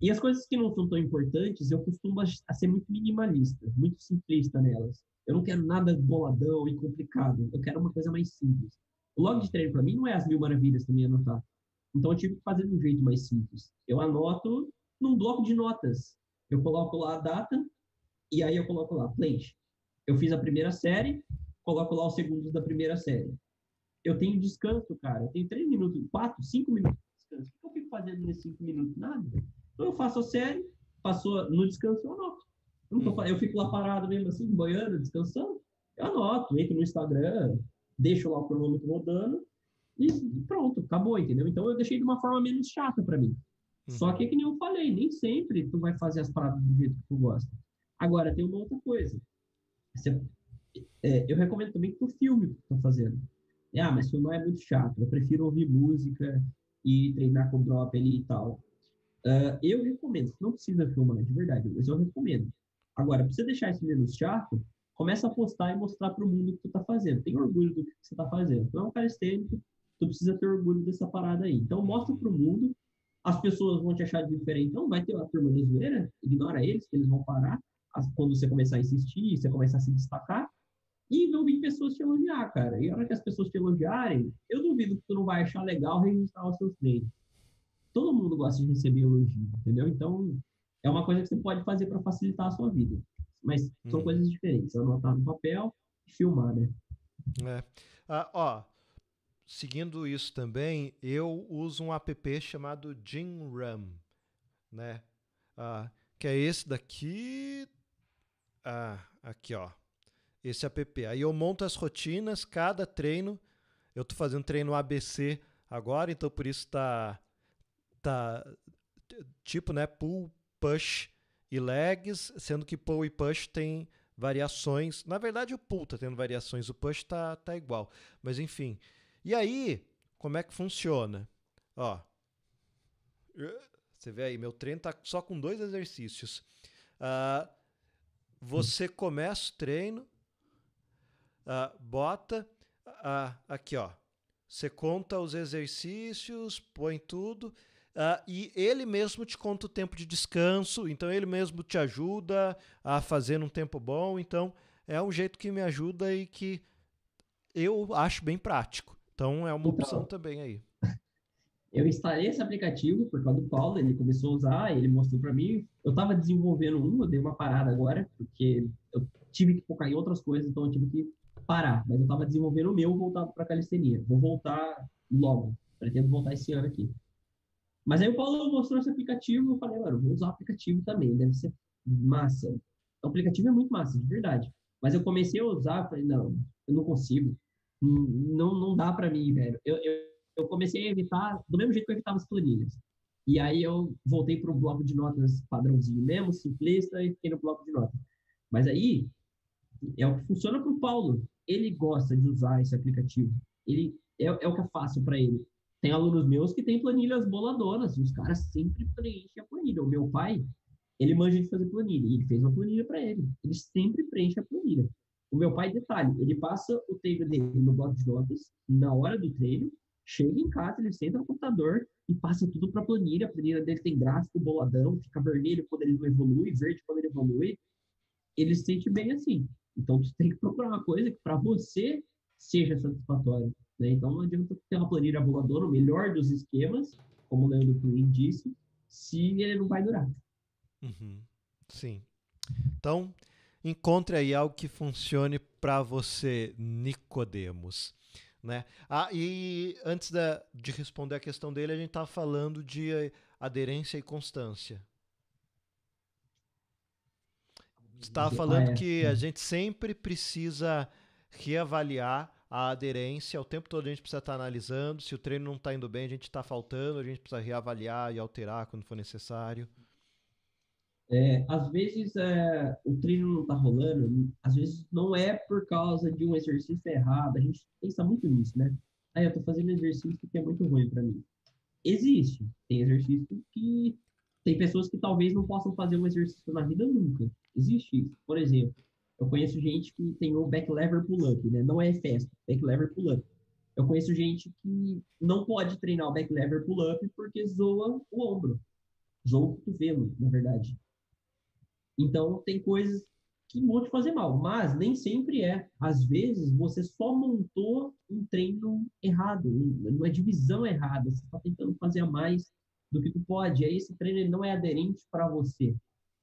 E as coisas que não são tão importantes, eu costumo a ser muito minimalista, muito simplista nelas. Eu não quero nada boladão e complicado. Eu quero uma coisa mais simples. O log de treino para mim não é as mil maravilhas também anotar. Então eu tive que fazer de um jeito mais simples. Eu anoto num bloco de notas. Eu coloco lá a data e aí eu coloco lá plate. Eu fiz a primeira série, coloco lá os segundos da primeira série. Eu tenho descanso, cara. Eu tenho três minutos, quatro, cinco minutos de descanso. O que eu fico fazendo nesses cinco minutos? Nada. Então eu faço a série, passou no descanso, eu anoto. Eu, tô, uhum. eu fico lá parado mesmo assim, boiando, descansando. Eu anoto, entro no Instagram, deixo lá o cronômetro rodando e pronto, acabou, entendeu? Então eu deixei de uma forma menos chata para mim. Uhum. Só que, que nem eu falei, nem sempre tu vai fazer as paradas do jeito que tu gosta. Agora, tem uma outra coisa. Você, é, eu recomendo também que tu filme o que tu tá fazendo. Ah, mas filmar é muito chato. Eu prefiro ouvir música e treinar com drop ali e tal. Uh, eu recomendo, não precisa filmar, de verdade, mas eu recomendo. Agora, para você deixar isso menos chato, começa a postar e mostrar para o mundo o que tu tá fazendo. Tem orgulho do que você tá fazendo. Tu é um cara estênico, tu precisa ter orgulho dessa parada aí. Então, mostra para o mundo, as pessoas vão te achar diferente. Então, vai ter a turma da zoeira, ignora eles, que eles vão parar quando você começar a insistir, você começar a se destacar. E vão vir pessoas te elogiar, cara. E a hora que as pessoas te elogiarem, eu duvido que tu não vai achar legal registrar os seus treinos todo mundo gosta de receber elogio, entendeu? Então, é uma coisa que você pode fazer para facilitar a sua vida. Mas são hum. coisas diferentes, anotar no papel e filmar, né? É. Ah, ó, seguindo isso também, eu uso um app chamado GymRam, né? Ah, que é esse daqui. Ah, aqui, ó. Esse app. Aí eu monto as rotinas, cada treino. Eu tô fazendo treino ABC agora, então por isso tá tá tipo, né, pull, push e legs, sendo que pull e push tem variações. Na verdade, o pull tá tendo variações, o push tá, tá igual. Mas enfim. E aí, como é que funciona? Ó. Você vê aí, meu treino tá só com dois exercícios. Uh, você começa o treino, uh, bota uh, aqui, ó. Você conta os exercícios, põe tudo Uh, e ele mesmo te conta o tempo de descanso, então ele mesmo te ajuda a fazer um tempo bom. Então é um jeito que me ajuda e que eu acho bem prático. Então é uma então, opção também aí. Eu instalei esse aplicativo por causa do Paulo, ele começou a usar, ele mostrou para mim. Eu estava desenvolvendo um, eu dei uma parada agora, porque eu tive que focar em outras coisas, então eu tive que parar. Mas eu estava desenvolvendo o meu voltado para calistenia. Vou voltar logo, pretendo voltar esse ano aqui. Mas aí o Paulo mostrou esse aplicativo, eu falei, mano, vou usar o aplicativo também, deve ser massa. o aplicativo é muito massa, de verdade. Mas eu comecei a usar, falei, não, eu não consigo. Não, não dá para mim, velho. Eu, eu, eu, comecei a evitar, do mesmo jeito que eu evitava as planilhas. E aí eu voltei para o bloco de notas padrãozinho mesmo, simplista, e fiquei no bloco de notas. Mas aí, é o que funciona para o Paulo. Ele gosta de usar esse aplicativo. Ele é, é o que é fácil para ele. Tem alunos meus que têm planilhas boladoras, e os caras sempre preenchem a planilha. O meu pai, ele manja de fazer planilha, e ele fez uma planilha para ele. Ele sempre preenche a planilha. O meu pai, detalhe, ele passa o treino dele no bloco de notas, na hora do treino, chega em casa, ele senta no computador e passa tudo para planilha. A planilha dele tem gráfico boladão, fica vermelho quando ele não evolui, verde quando ele evolui. Ele se sente bem assim. Então, você tem que procurar uma coisa que para você seja satisfatória. Né? Então, não adianta ter uma planilha voadora, o melhor dos esquemas, como o Leandro Twin disse, se ele não vai durar. Uhum. Sim. Então, encontre aí algo que funcione para você, Nicodemos. Né? Ah, e antes da, de responder a questão dele, a gente estava falando de aderência e constância. Estava falando que a gente sempre precisa reavaliar a aderência, o tempo todo a gente precisa estar tá analisando, se o treino não está indo bem, a gente está faltando, a gente precisa reavaliar e alterar quando for necessário. É, às vezes é, o treino não está rolando, às vezes não é por causa de um exercício errado, a gente pensa muito nisso, né? Aí eu estou fazendo exercício que é muito ruim para mim. Existe, tem exercício que tem pessoas que talvez não possam fazer um exercício na vida nunca. Existe isso. Por exemplo, eu conheço gente que tem o back lever pull-up, né? Não é festa, back lever pull-up. Eu conheço gente que não pode treinar o back lever pull-up porque zoa o ombro. Zoa o cotovelo, na verdade. Então, tem coisas que vão te fazer mal, mas nem sempre é. Às vezes, você só montou um treino errado, uma divisão errada. Você está tentando fazer a mais do que tu pode. E aí, esse treino ele não é aderente para você.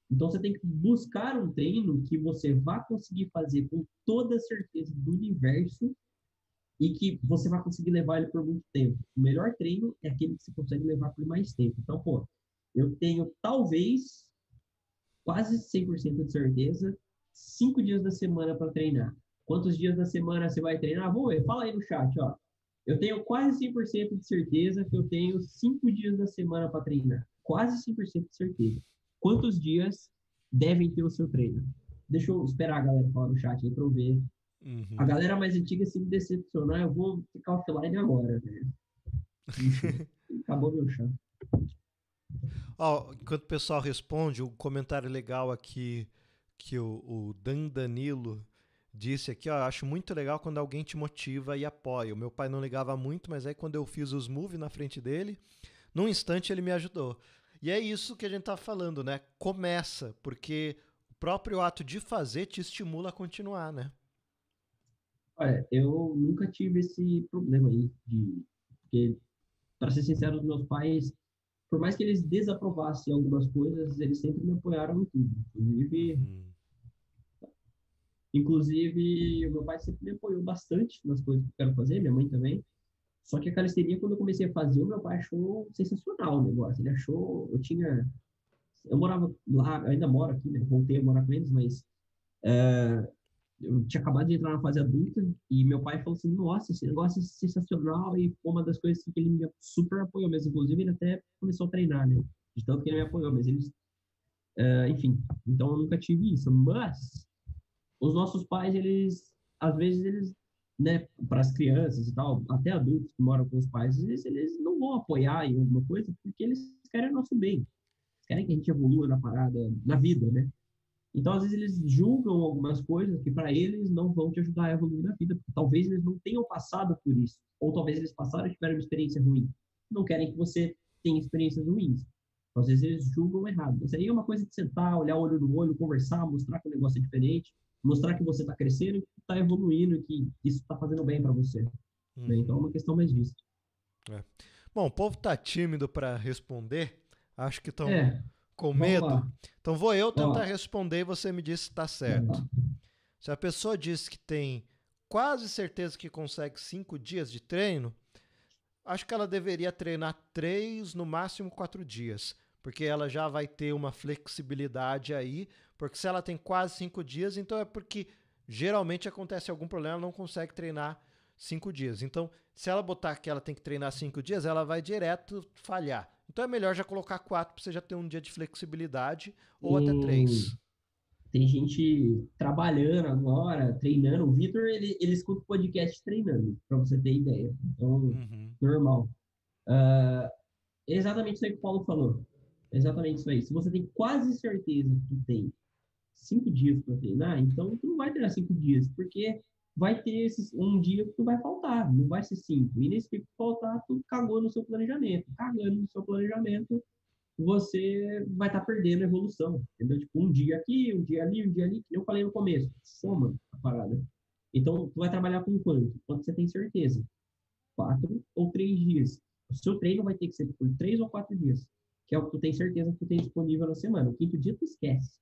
Então você tem que buscar um treino que você vá conseguir fazer com toda certeza do universo e que você vai conseguir levar ele por muito tempo. O melhor treino é aquele que você consegue levar por mais tempo. Então, pô, eu tenho talvez quase 100% de certeza cinco dias da semana para treinar. Quantos dias da semana você vai treinar? Vamos ver, fala aí no chat, ó. Eu tenho quase 100% de certeza que eu tenho cinco dias da semana para treinar. Quase 100% de certeza quantos dias devem ter o seu treino. Deixa eu esperar a galera falar no chat aí para eu ver. Uhum. A galera mais antiga, se me decepcionar, eu vou ficar offline agora, velho. Acabou meu chá. Oh, enquanto o pessoal responde, um comentário legal aqui que o, o Dan Danilo disse aqui, ó, acho muito legal quando alguém te motiva e apoia. O meu pai não ligava muito, mas aí quando eu fiz os moves na frente dele, num instante ele me ajudou. E é isso que a gente tá falando, né? Começa, porque o próprio ato de fazer te estimula a continuar, né? Olha, eu nunca tive esse problema aí de porque para ser sincero, os meus pais, por mais que eles desaprovassem algumas coisas, eles sempre me apoiaram em tudo. Inclusive, hum. inclusive, o meu pai sempre me apoiou bastante nas coisas que eu quero fazer, minha mãe também. Só que a calistenia, quando eu comecei a fazer, o meu pai achou sensacional o negócio. Ele achou, eu tinha, eu morava lá, eu ainda moro aqui, né? Voltei a morar com eles, mas é, eu tinha acabado de entrar na fase adulta e meu pai falou assim, nossa, esse negócio é sensacional e foi uma das coisas que ele me super apoiou mesmo. Inclusive, ele até começou a treinar, né? De tanto que ele me apoiou, mas eles, é, enfim, então eu nunca tive isso. Mas os nossos pais, eles, às vezes, eles né, para as crianças e tal, até adultos que moram com os pais, eles, eles não vão apoiar em alguma coisa porque eles querem o nosso bem. Querem que a gente evolua na parada, na vida, né? Então, às vezes, eles julgam algumas coisas que para eles não vão te ajudar a evoluir na vida, porque talvez eles não tenham passado por isso, ou talvez eles passaram e tiveram uma experiência ruim. Não querem que você tenha experiências ruins. Às vezes, eles julgam errado. Isso aí é uma coisa de sentar, olhar olho no olho, conversar, mostrar que o negócio é diferente, mostrar que você está crescendo, que está evoluindo, que isso está fazendo bem para você. Né? Uhum. Então é uma questão mais disso. É. Bom, o povo está tímido para responder. Acho que estão é. com medo. Então vou eu tentar responder e você me diz se está certo. Se a pessoa diz que tem quase certeza que consegue cinco dias de treino, acho que ela deveria treinar três, no máximo quatro dias. Porque ela já vai ter uma flexibilidade aí, porque se ela tem quase cinco dias, então é porque geralmente acontece algum problema, ela não consegue treinar cinco dias. Então, se ela botar que ela tem que treinar cinco dias, ela vai direto falhar. Então é melhor já colocar quatro para você já ter um dia de flexibilidade ou até três. Tem gente trabalhando agora, treinando. O Vitor, ele, ele escuta o podcast treinando, para você ter ideia. Então, uhum. normal. Uh, exatamente isso aí que o Paulo falou. Exatamente isso aí. Se você tem quase certeza que tu tem cinco dias para treinar, então tu não vai treinar cinco dias, porque vai ter esses, um dia que tu vai faltar, não vai ser cinco. E nesse que faltar, tu cagou no seu planejamento. Cagando no seu planejamento, você vai estar tá perdendo a evolução, entendeu? Tipo, um dia aqui, um dia ali, um dia ali, que eu falei no começo, soma a parada. Então, tu vai trabalhar com quanto? Quanto você tem certeza? Quatro ou três dias. O seu treino vai ter que ser por três ou quatro dias, que é o que tu tem certeza que tu tem disponível na semana. O quinto dia, tu esquece.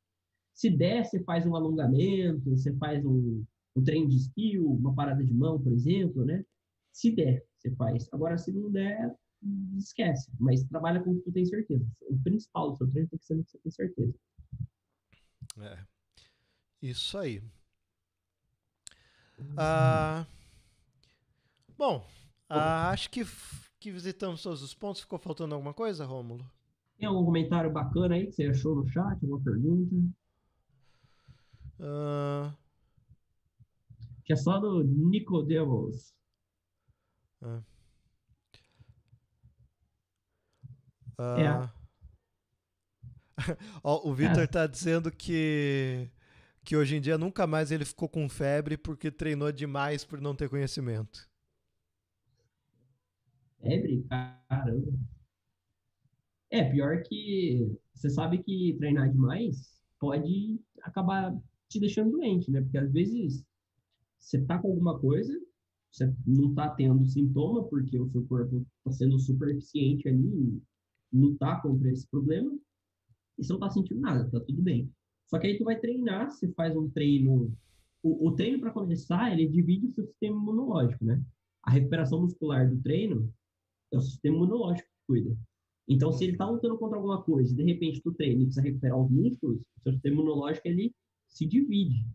Se der, você faz um alongamento, você faz um, um treino de skill, uma parada de mão, por exemplo, né? Se der, você faz. Agora, se não der, esquece. Mas trabalha com o que tu tem certeza. O principal do seu treino tem que ser o que você tem certeza. É. Isso aí. Ah, bom, ah, acho que, que visitamos todos os pontos. Ficou faltando alguma coisa, Rômulo? Tem algum comentário bacana aí que você achou no chat? Alguma pergunta? Uh... Que é só do Nicodemos. Uh... Uh... É. o Vitor está é. dizendo que que hoje em dia nunca mais ele ficou com febre porque treinou demais por não ter conhecimento. Febre? Caramba. É, pior que você sabe que treinar demais pode acabar te deixando doente, né? Porque às vezes você tá com alguma coisa, você não tá tendo sintoma, porque o seu corpo tá sendo super eficiente ali em lutar contra esse problema, e você não tá sentindo nada, tá tudo bem. Só que aí tu vai treinar, você faz um treino. O, o treino, para começar, ele divide o seu sistema imunológico, né? A recuperação muscular do treino é o sistema imunológico que cuida. Então, se ele está lutando contra alguma coisa e de repente tu treina e precisa recuperar os músculos, o seu sistema imunológico ele se divide.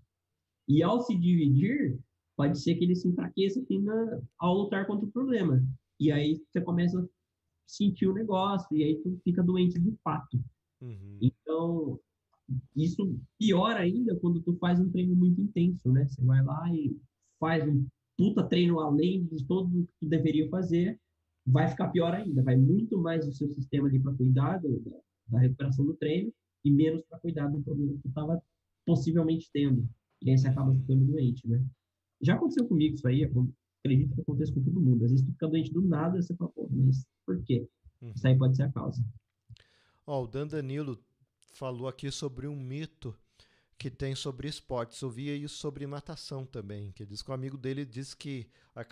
E ao se dividir, pode ser que ele se enfraqueça na, ao lutar contra o problema. E aí você começa a sentir o negócio, e aí tu fica doente de fato. Uhum. Então, isso piora ainda quando tu faz um treino muito intenso, né? Você vai lá e faz um puta treino além de todo o que tu deveria fazer, vai ficar pior ainda. Vai muito mais o seu sistema ali para cuidar do, da, recuperação do treino e menos para cuidar do problema que estava possivelmente tendo. E aí você acaba ficando doente, né? Já aconteceu comigo isso aí, acredito que acontece com todo mundo. Às vezes tu fica doente do nada, você fala, pô, mas por quê? Uhum. Isso aí pode ser a causa. Ó, oh, o Dan Danilo falou aqui sobre um mito que tem sobre esportes. Eu via isso sobre natação também, que diz que o amigo dele diz que a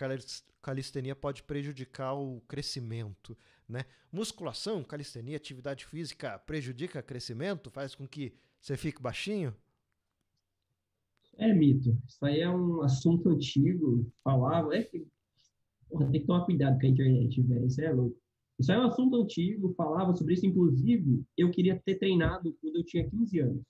calistenia pode prejudicar o crescimento, né? Musculação, calistenia, atividade física prejudica o crescimento, faz com que você fique baixinho? É mito. Isso aí é um assunto antigo. Falava. É que. Porra, tem que tomar cuidado com a internet, velho. Isso é louco. Isso aí é um assunto antigo. Falava sobre isso. Inclusive, eu queria ter treinado quando eu tinha 15 anos.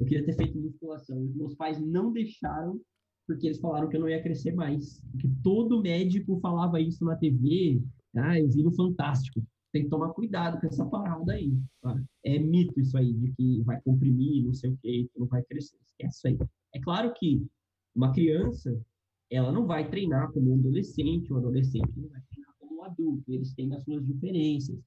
Eu queria ter feito musculação. Os meus pais não deixaram porque eles falaram que eu não ia crescer mais. Porque todo médico falava isso na TV. Ah, eu vi no Fantástico tem que tomar cuidado com essa parada aí. Tá? É mito isso aí, de que vai comprimir, não sei o quê, que não vai crescer. Esquece isso aí. É claro que uma criança, ela não vai treinar como um adolescente, um adolescente não vai treinar como um adulto, eles têm as suas diferenças.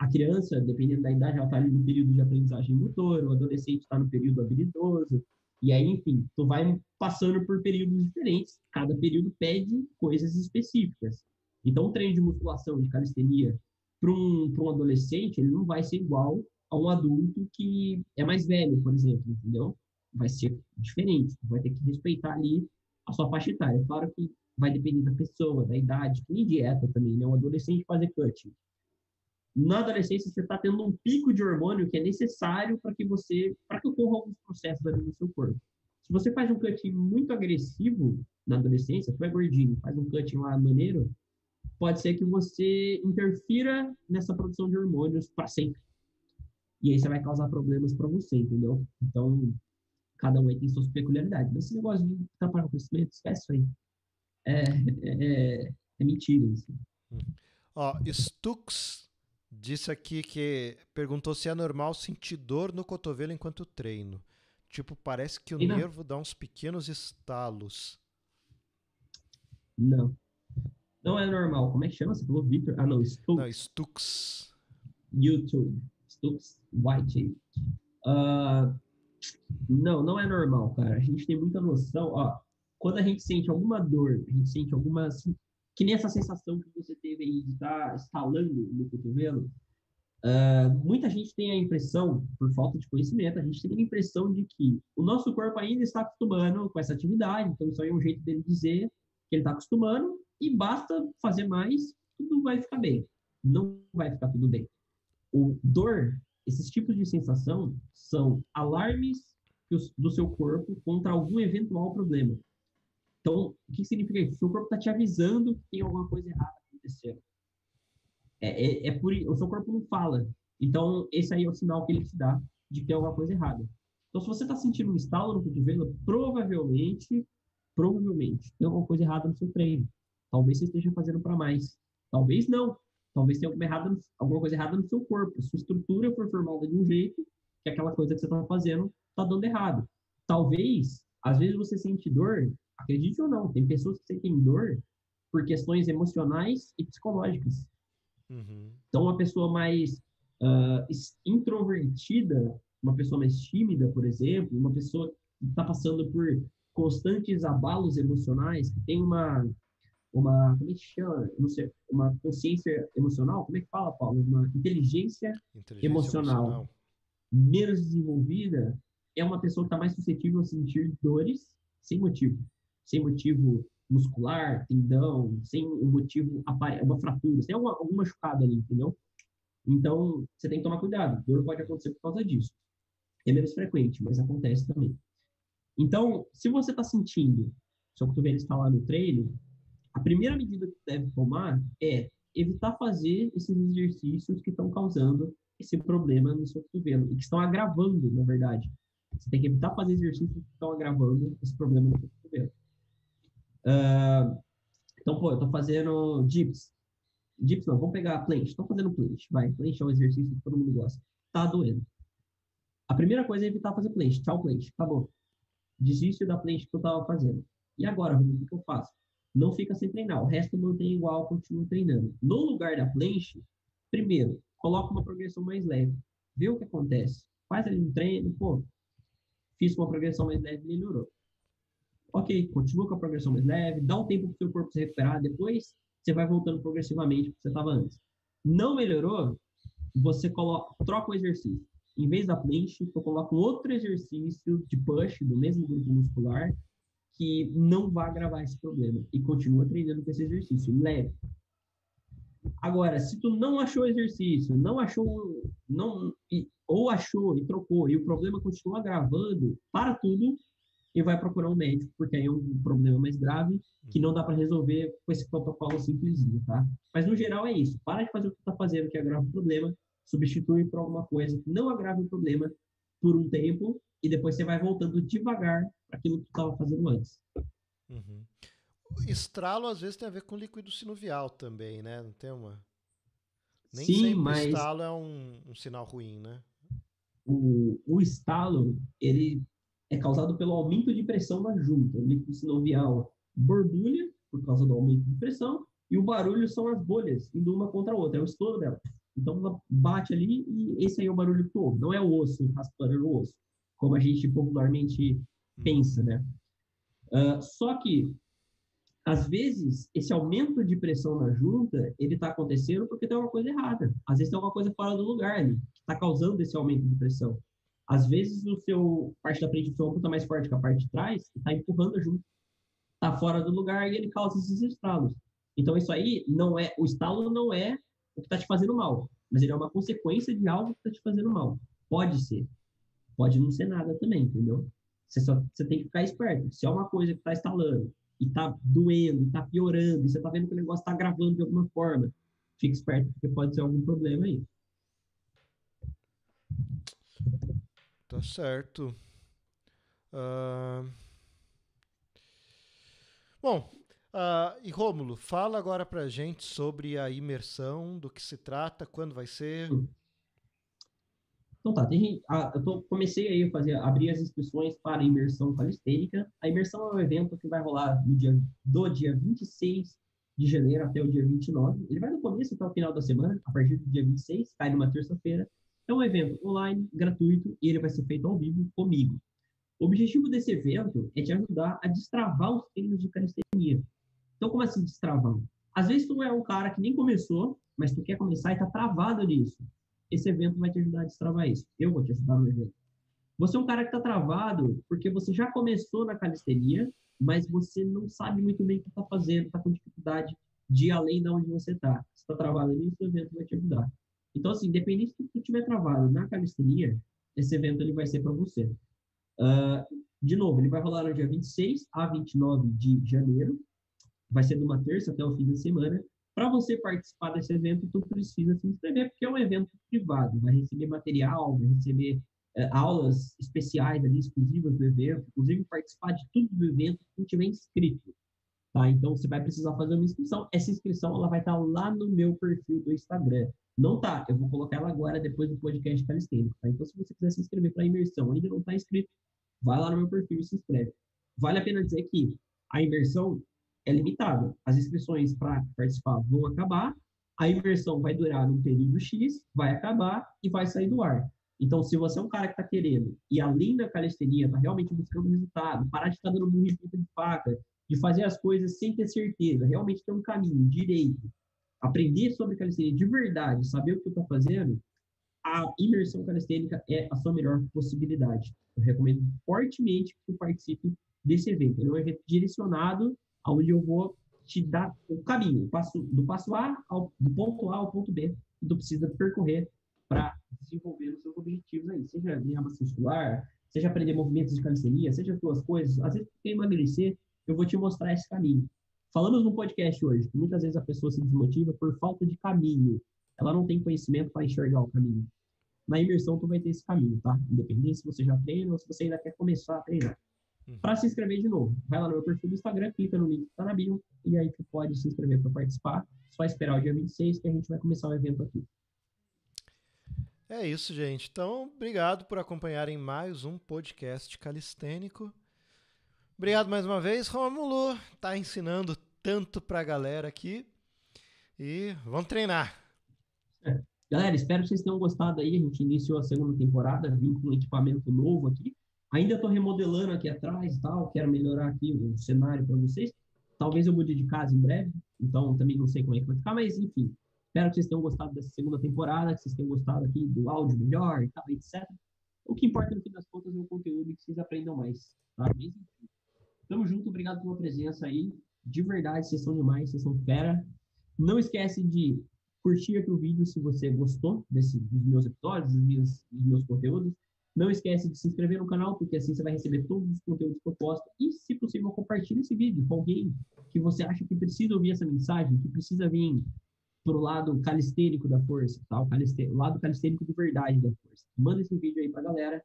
A criança, dependendo da idade, ela está ali no período de aprendizagem motor, o adolescente está no período habilidoso, e aí, enfim, tu vai passando por períodos diferentes, cada período pede coisas específicas. Então, o treino de musculação, de calistenia, para um, um adolescente, ele não vai ser igual a um adulto que é mais velho, por exemplo, entendeu? Vai ser diferente, vai ter que respeitar ali a sua faixa etária. Claro que vai depender da pessoa, da idade, nem dieta também, né? Um adolescente fazer cutting. Na adolescência, você está tendo um pico de hormônio que é necessário para que você, para que ocorram alguns processos ali no seu corpo. Se você faz um cutting muito agressivo na adolescência, tu é gordinho, faz um cutting lá maneiro, pode ser que você interfira nessa produção de hormônios para sempre. e aí você vai causar problemas para você, entendeu? Então, cada um aí tem suas peculiaridades. Mas esse negócio de atrapalhar o crescimento, esquece isso aí. É, é, é, é mentira isso. Ó, Stux disse aqui que perguntou se é normal sentir dor no cotovelo enquanto treino. Tipo, parece que o nervo dá uns pequenos estalos. Não. Não é normal. Como é que chama? Você falou Victor? Ah, não. Stux. Não, Stux. YouTube. Stux White. Uh, não, não é normal, cara. A gente tem muita noção. Ó, quando a gente sente alguma dor, a gente sente alguma. Que nem essa sensação que você teve aí de estar estalando no cotovelo, Uh, muita gente tem a impressão, por falta de conhecimento, a gente tem a impressão de que o nosso corpo ainda está acostumando com essa atividade, então isso aí é um jeito dele dizer que ele está acostumando e basta fazer mais, tudo vai ficar bem. Não vai ficar tudo bem. O dor, esses tipos de sensação são alarmes do seu corpo contra algum eventual problema. Então, o que significa isso? O seu corpo está te avisando que tem alguma coisa errada acontecendo. É, é, é por, o seu corpo não fala. Então, esse aí é o sinal que ele te dá de que tem alguma coisa errada. Então, se você está sentindo um estalo no cotovelo, provavelmente, provavelmente, tem alguma coisa errada no seu treino. Talvez você esteja fazendo para mais. Talvez não. Talvez tenha alguma, errada, alguma coisa errada no seu corpo. Sua estrutura foi formada de um jeito que aquela coisa que você está fazendo está dando errado. Talvez, às vezes você sente dor, acredite ou não, tem pessoas que sentem dor por questões emocionais e psicológicas. Uhum. Então, uma pessoa mais uh, introvertida, uma pessoa mais tímida, por exemplo, uma pessoa que está passando por constantes abalos emocionais, que tem uma, uma como é que chama? Não sei, uma consciência emocional, como é que fala, Paulo? Uma inteligência, inteligência emocional, emocional, menos desenvolvida, é uma pessoa que está mais suscetível a sentir dores sem motivo. Sem motivo muscular, tendão, sem um motivo, uma fratura, sem alguma, alguma ali, entendeu? Então, você tem que tomar cuidado. Dor pode acontecer por causa disso. É menos frequente, mas acontece também. Então, se você está sentindo seu cotovelo está lá no treino, a primeira medida que deve tomar é evitar fazer esses exercícios que estão causando esse problema no seu cotovelo e que estão agravando, na verdade. Você tem que evitar fazer exercícios que estão agravando esse problema no seu cotovelo. Uh, então, pô, eu tô fazendo dips. Dips não, vamos pegar planche. Estou fazendo planche. Vai, planche é um exercício que todo mundo gosta. Tá doendo. A primeira coisa é evitar fazer planche. Tchau, planche. Acabou. Desiste da planche que eu tava fazendo. E agora, o que eu faço? Não fica sem treinar. O resto mantém igual, continua treinando. No lugar da planche, primeiro, coloca uma progressão mais leve. Vê o que acontece. Faz ali um treino, pô, fiz uma progressão mais leve, melhorou. Ok, continua com a progressão mais leve, dá um tempo para o seu corpo se recuperar, depois você vai voltando progressivamente para que você estava antes. Não melhorou, você coloca, troca o exercício. Em vez da planche, você coloca um outro exercício de push do mesmo grupo muscular que não vai agravar esse problema e continua treinando com esse exercício leve. Agora, se tu não achou exercício, não achou, não ou achou e trocou e o problema continua agravando, para tudo e vai procurar um médico, porque aí é um problema mais grave que não dá para resolver com esse protocolo simplesinho, tá? Mas no geral é isso. Para de fazer o que está fazendo que agrava o problema, substitui por alguma coisa que não agrava o problema por um tempo e depois você vai voltando devagar para aquilo que estava fazendo antes. Uhum. Estralo às vezes tem a ver com líquido sinovial também, né? Não tem uma. Nem Sim, sempre mas... o estalo é um, um sinal ruim, né? O, o estalo, ele é causado pelo aumento de pressão na junta. O líquido sinovial borbulha por causa do aumento de pressão e o barulho são as bolhas indo uma contra a outra, é o estouro dela. Então ela bate ali e esse aí é o barulho que ouve, não é o osso raspando no osso, como a gente popularmente hum. pensa, né? Uh, só que às vezes esse aumento de pressão na junta ele está acontecendo porque tem alguma coisa errada. Às vezes tem alguma coisa fora do lugar ali que está causando esse aumento de pressão. Às vezes o seu parte da frente do seu ombro está mais forte que a parte de trás está empurrando junto. Está fora do lugar e ele causa esses estalos. Então isso aí não é, o estalo não é o que está te fazendo mal, mas ele é uma consequência de algo que está te fazendo mal. Pode ser, pode não ser nada também, entendeu? Você só você tem que ficar esperto. Se é uma coisa que está estalando e está doendo, está piorando, e você está vendo que o negócio está gravando de alguma forma, fique esperto porque pode ser algum problema aí. Tá certo. Uh... Bom, uh, e Rômulo, fala agora pra gente sobre a imersão, do que se trata, quando vai ser. Então tá, tem, a, eu tô, comecei aí a fazer, abrir as inscrições para a imersão calistênica. A imersão é um evento que vai rolar no dia, do dia 26 de janeiro até o dia 29. Ele vai do começo até o final da semana, a partir do dia 26, cai numa terça-feira. É um evento online, gratuito, e ele vai ser feito ao vivo comigo. O objetivo desse evento é te ajudar a destravar os treinos de calistenia. Então, como assim destravar? Às vezes tu é um cara que nem começou, mas tu quer começar e tá travado nisso. Esse evento vai te ajudar a destravar isso. Eu vou te ajudar no evento. Você é um cara que está travado porque você já começou na calistenia, mas você não sabe muito bem o que está fazendo, está com dificuldade de ir além de onde você está. Se está travado nisso, o evento vai te ajudar. Então, assim, independente do que tu estiver travado na calistenia, esse evento ele vai ser para você. Uh, de novo, ele vai rolar no dia 26 a 29 de janeiro. Vai ser de uma terça até o fim da semana. Para você participar desse evento, tu precisa se inscrever, porque é um evento privado. Vai receber material, vai receber uh, aulas especiais ali, exclusivas do evento, inclusive participar de tudo do evento que tiver inscrito. Tá? Então, você vai precisar fazer uma inscrição. Essa inscrição ela vai estar lá no meu perfil do Instagram. Não tá, eu vou colocar ela agora depois do podcast calistênico. Tá? Então, se você quiser se inscrever para a imersão ainda não está inscrito, vai lá no meu perfil e se inscreve. Vale a pena dizer que a imersão é limitada. As inscrições para participar vão acabar, a imersão vai durar um período X, vai acabar e vai sair do ar. Então, se você é um cara que está querendo e além da calistenia, está realmente buscando resultado, parar de tá dando ponta de faca, de fazer as coisas sem ter certeza, realmente ter um caminho direito, aprender sobre calistenia de verdade, saber o que tu está fazendo, a imersão calistênica é a sua melhor possibilidade. Eu recomendo fortemente que você participe desse evento. Ele é um evento direcionado, onde eu vou te dar o caminho, do passo A, ao, do ponto A ao ponto B, que tu precisa percorrer para desenvolver os seus objetivos aí. Seja ganhar massa muscular, seja aprender movimentos de calistenia, seja as duas coisas. Às vezes, tu quer emagrecer, eu vou te mostrar esse caminho. Falamos no podcast hoje que muitas vezes a pessoa se desmotiva por falta de caminho ela não tem conhecimento para enxergar o caminho. Na imersão, tu vai ter esse caminho, tá? Independente se você já treina ou se você ainda quer começar a treinar. Uhum. Para se inscrever de novo, vai lá no meu perfil do Instagram, clica no link que está na bio, e aí tu pode se inscrever para participar. Só esperar o dia 26 que a gente vai começar o evento aqui. É isso, gente. Então, obrigado por acompanharem mais um podcast calistênico. Obrigado mais uma vez, Romulo. Tá ensinando tanto para a galera aqui. E vamos treinar. É. Galera, espero que vocês tenham gostado aí. A gente iniciou a segunda temporada, vim com um equipamento novo aqui. Ainda estou remodelando aqui atrás e tal, quero melhorar aqui o cenário para vocês. Talvez eu mude de casa em breve, então também não sei como é que vai ficar, mas enfim. Espero que vocês tenham gostado dessa segunda temporada, que vocês tenham gostado aqui do áudio melhor e tal, etc. O que importa no fim das contas é o conteúdo que vocês aprendam mais, tá? Mas. Tamo junto, obrigado pela presença aí. De verdade, vocês são demais, vocês são fera. Não esquece de curtir aqui o vídeo se você gostou desse, dos meus episódios, dos meus, dos meus conteúdos. Não esquece de se inscrever no canal, porque assim você vai receber todos os conteúdos que eu posto. E, se possível, compartilhe esse vídeo com alguém que você acha que precisa ouvir essa mensagem, que precisa vir para o lado calistênico da força, tá? o, o lado calistênico de verdade da força. Manda esse vídeo aí para a galera.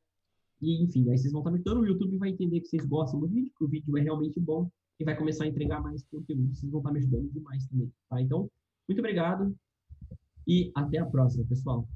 E, enfim, aí vocês vão estar me dando, o YouTube vai entender que vocês gostam do vídeo, que o vídeo é realmente bom e vai começar a entregar mais conteúdo. Vocês vão estar me ajudando demais também, tá? Então, muito obrigado e até a próxima, pessoal.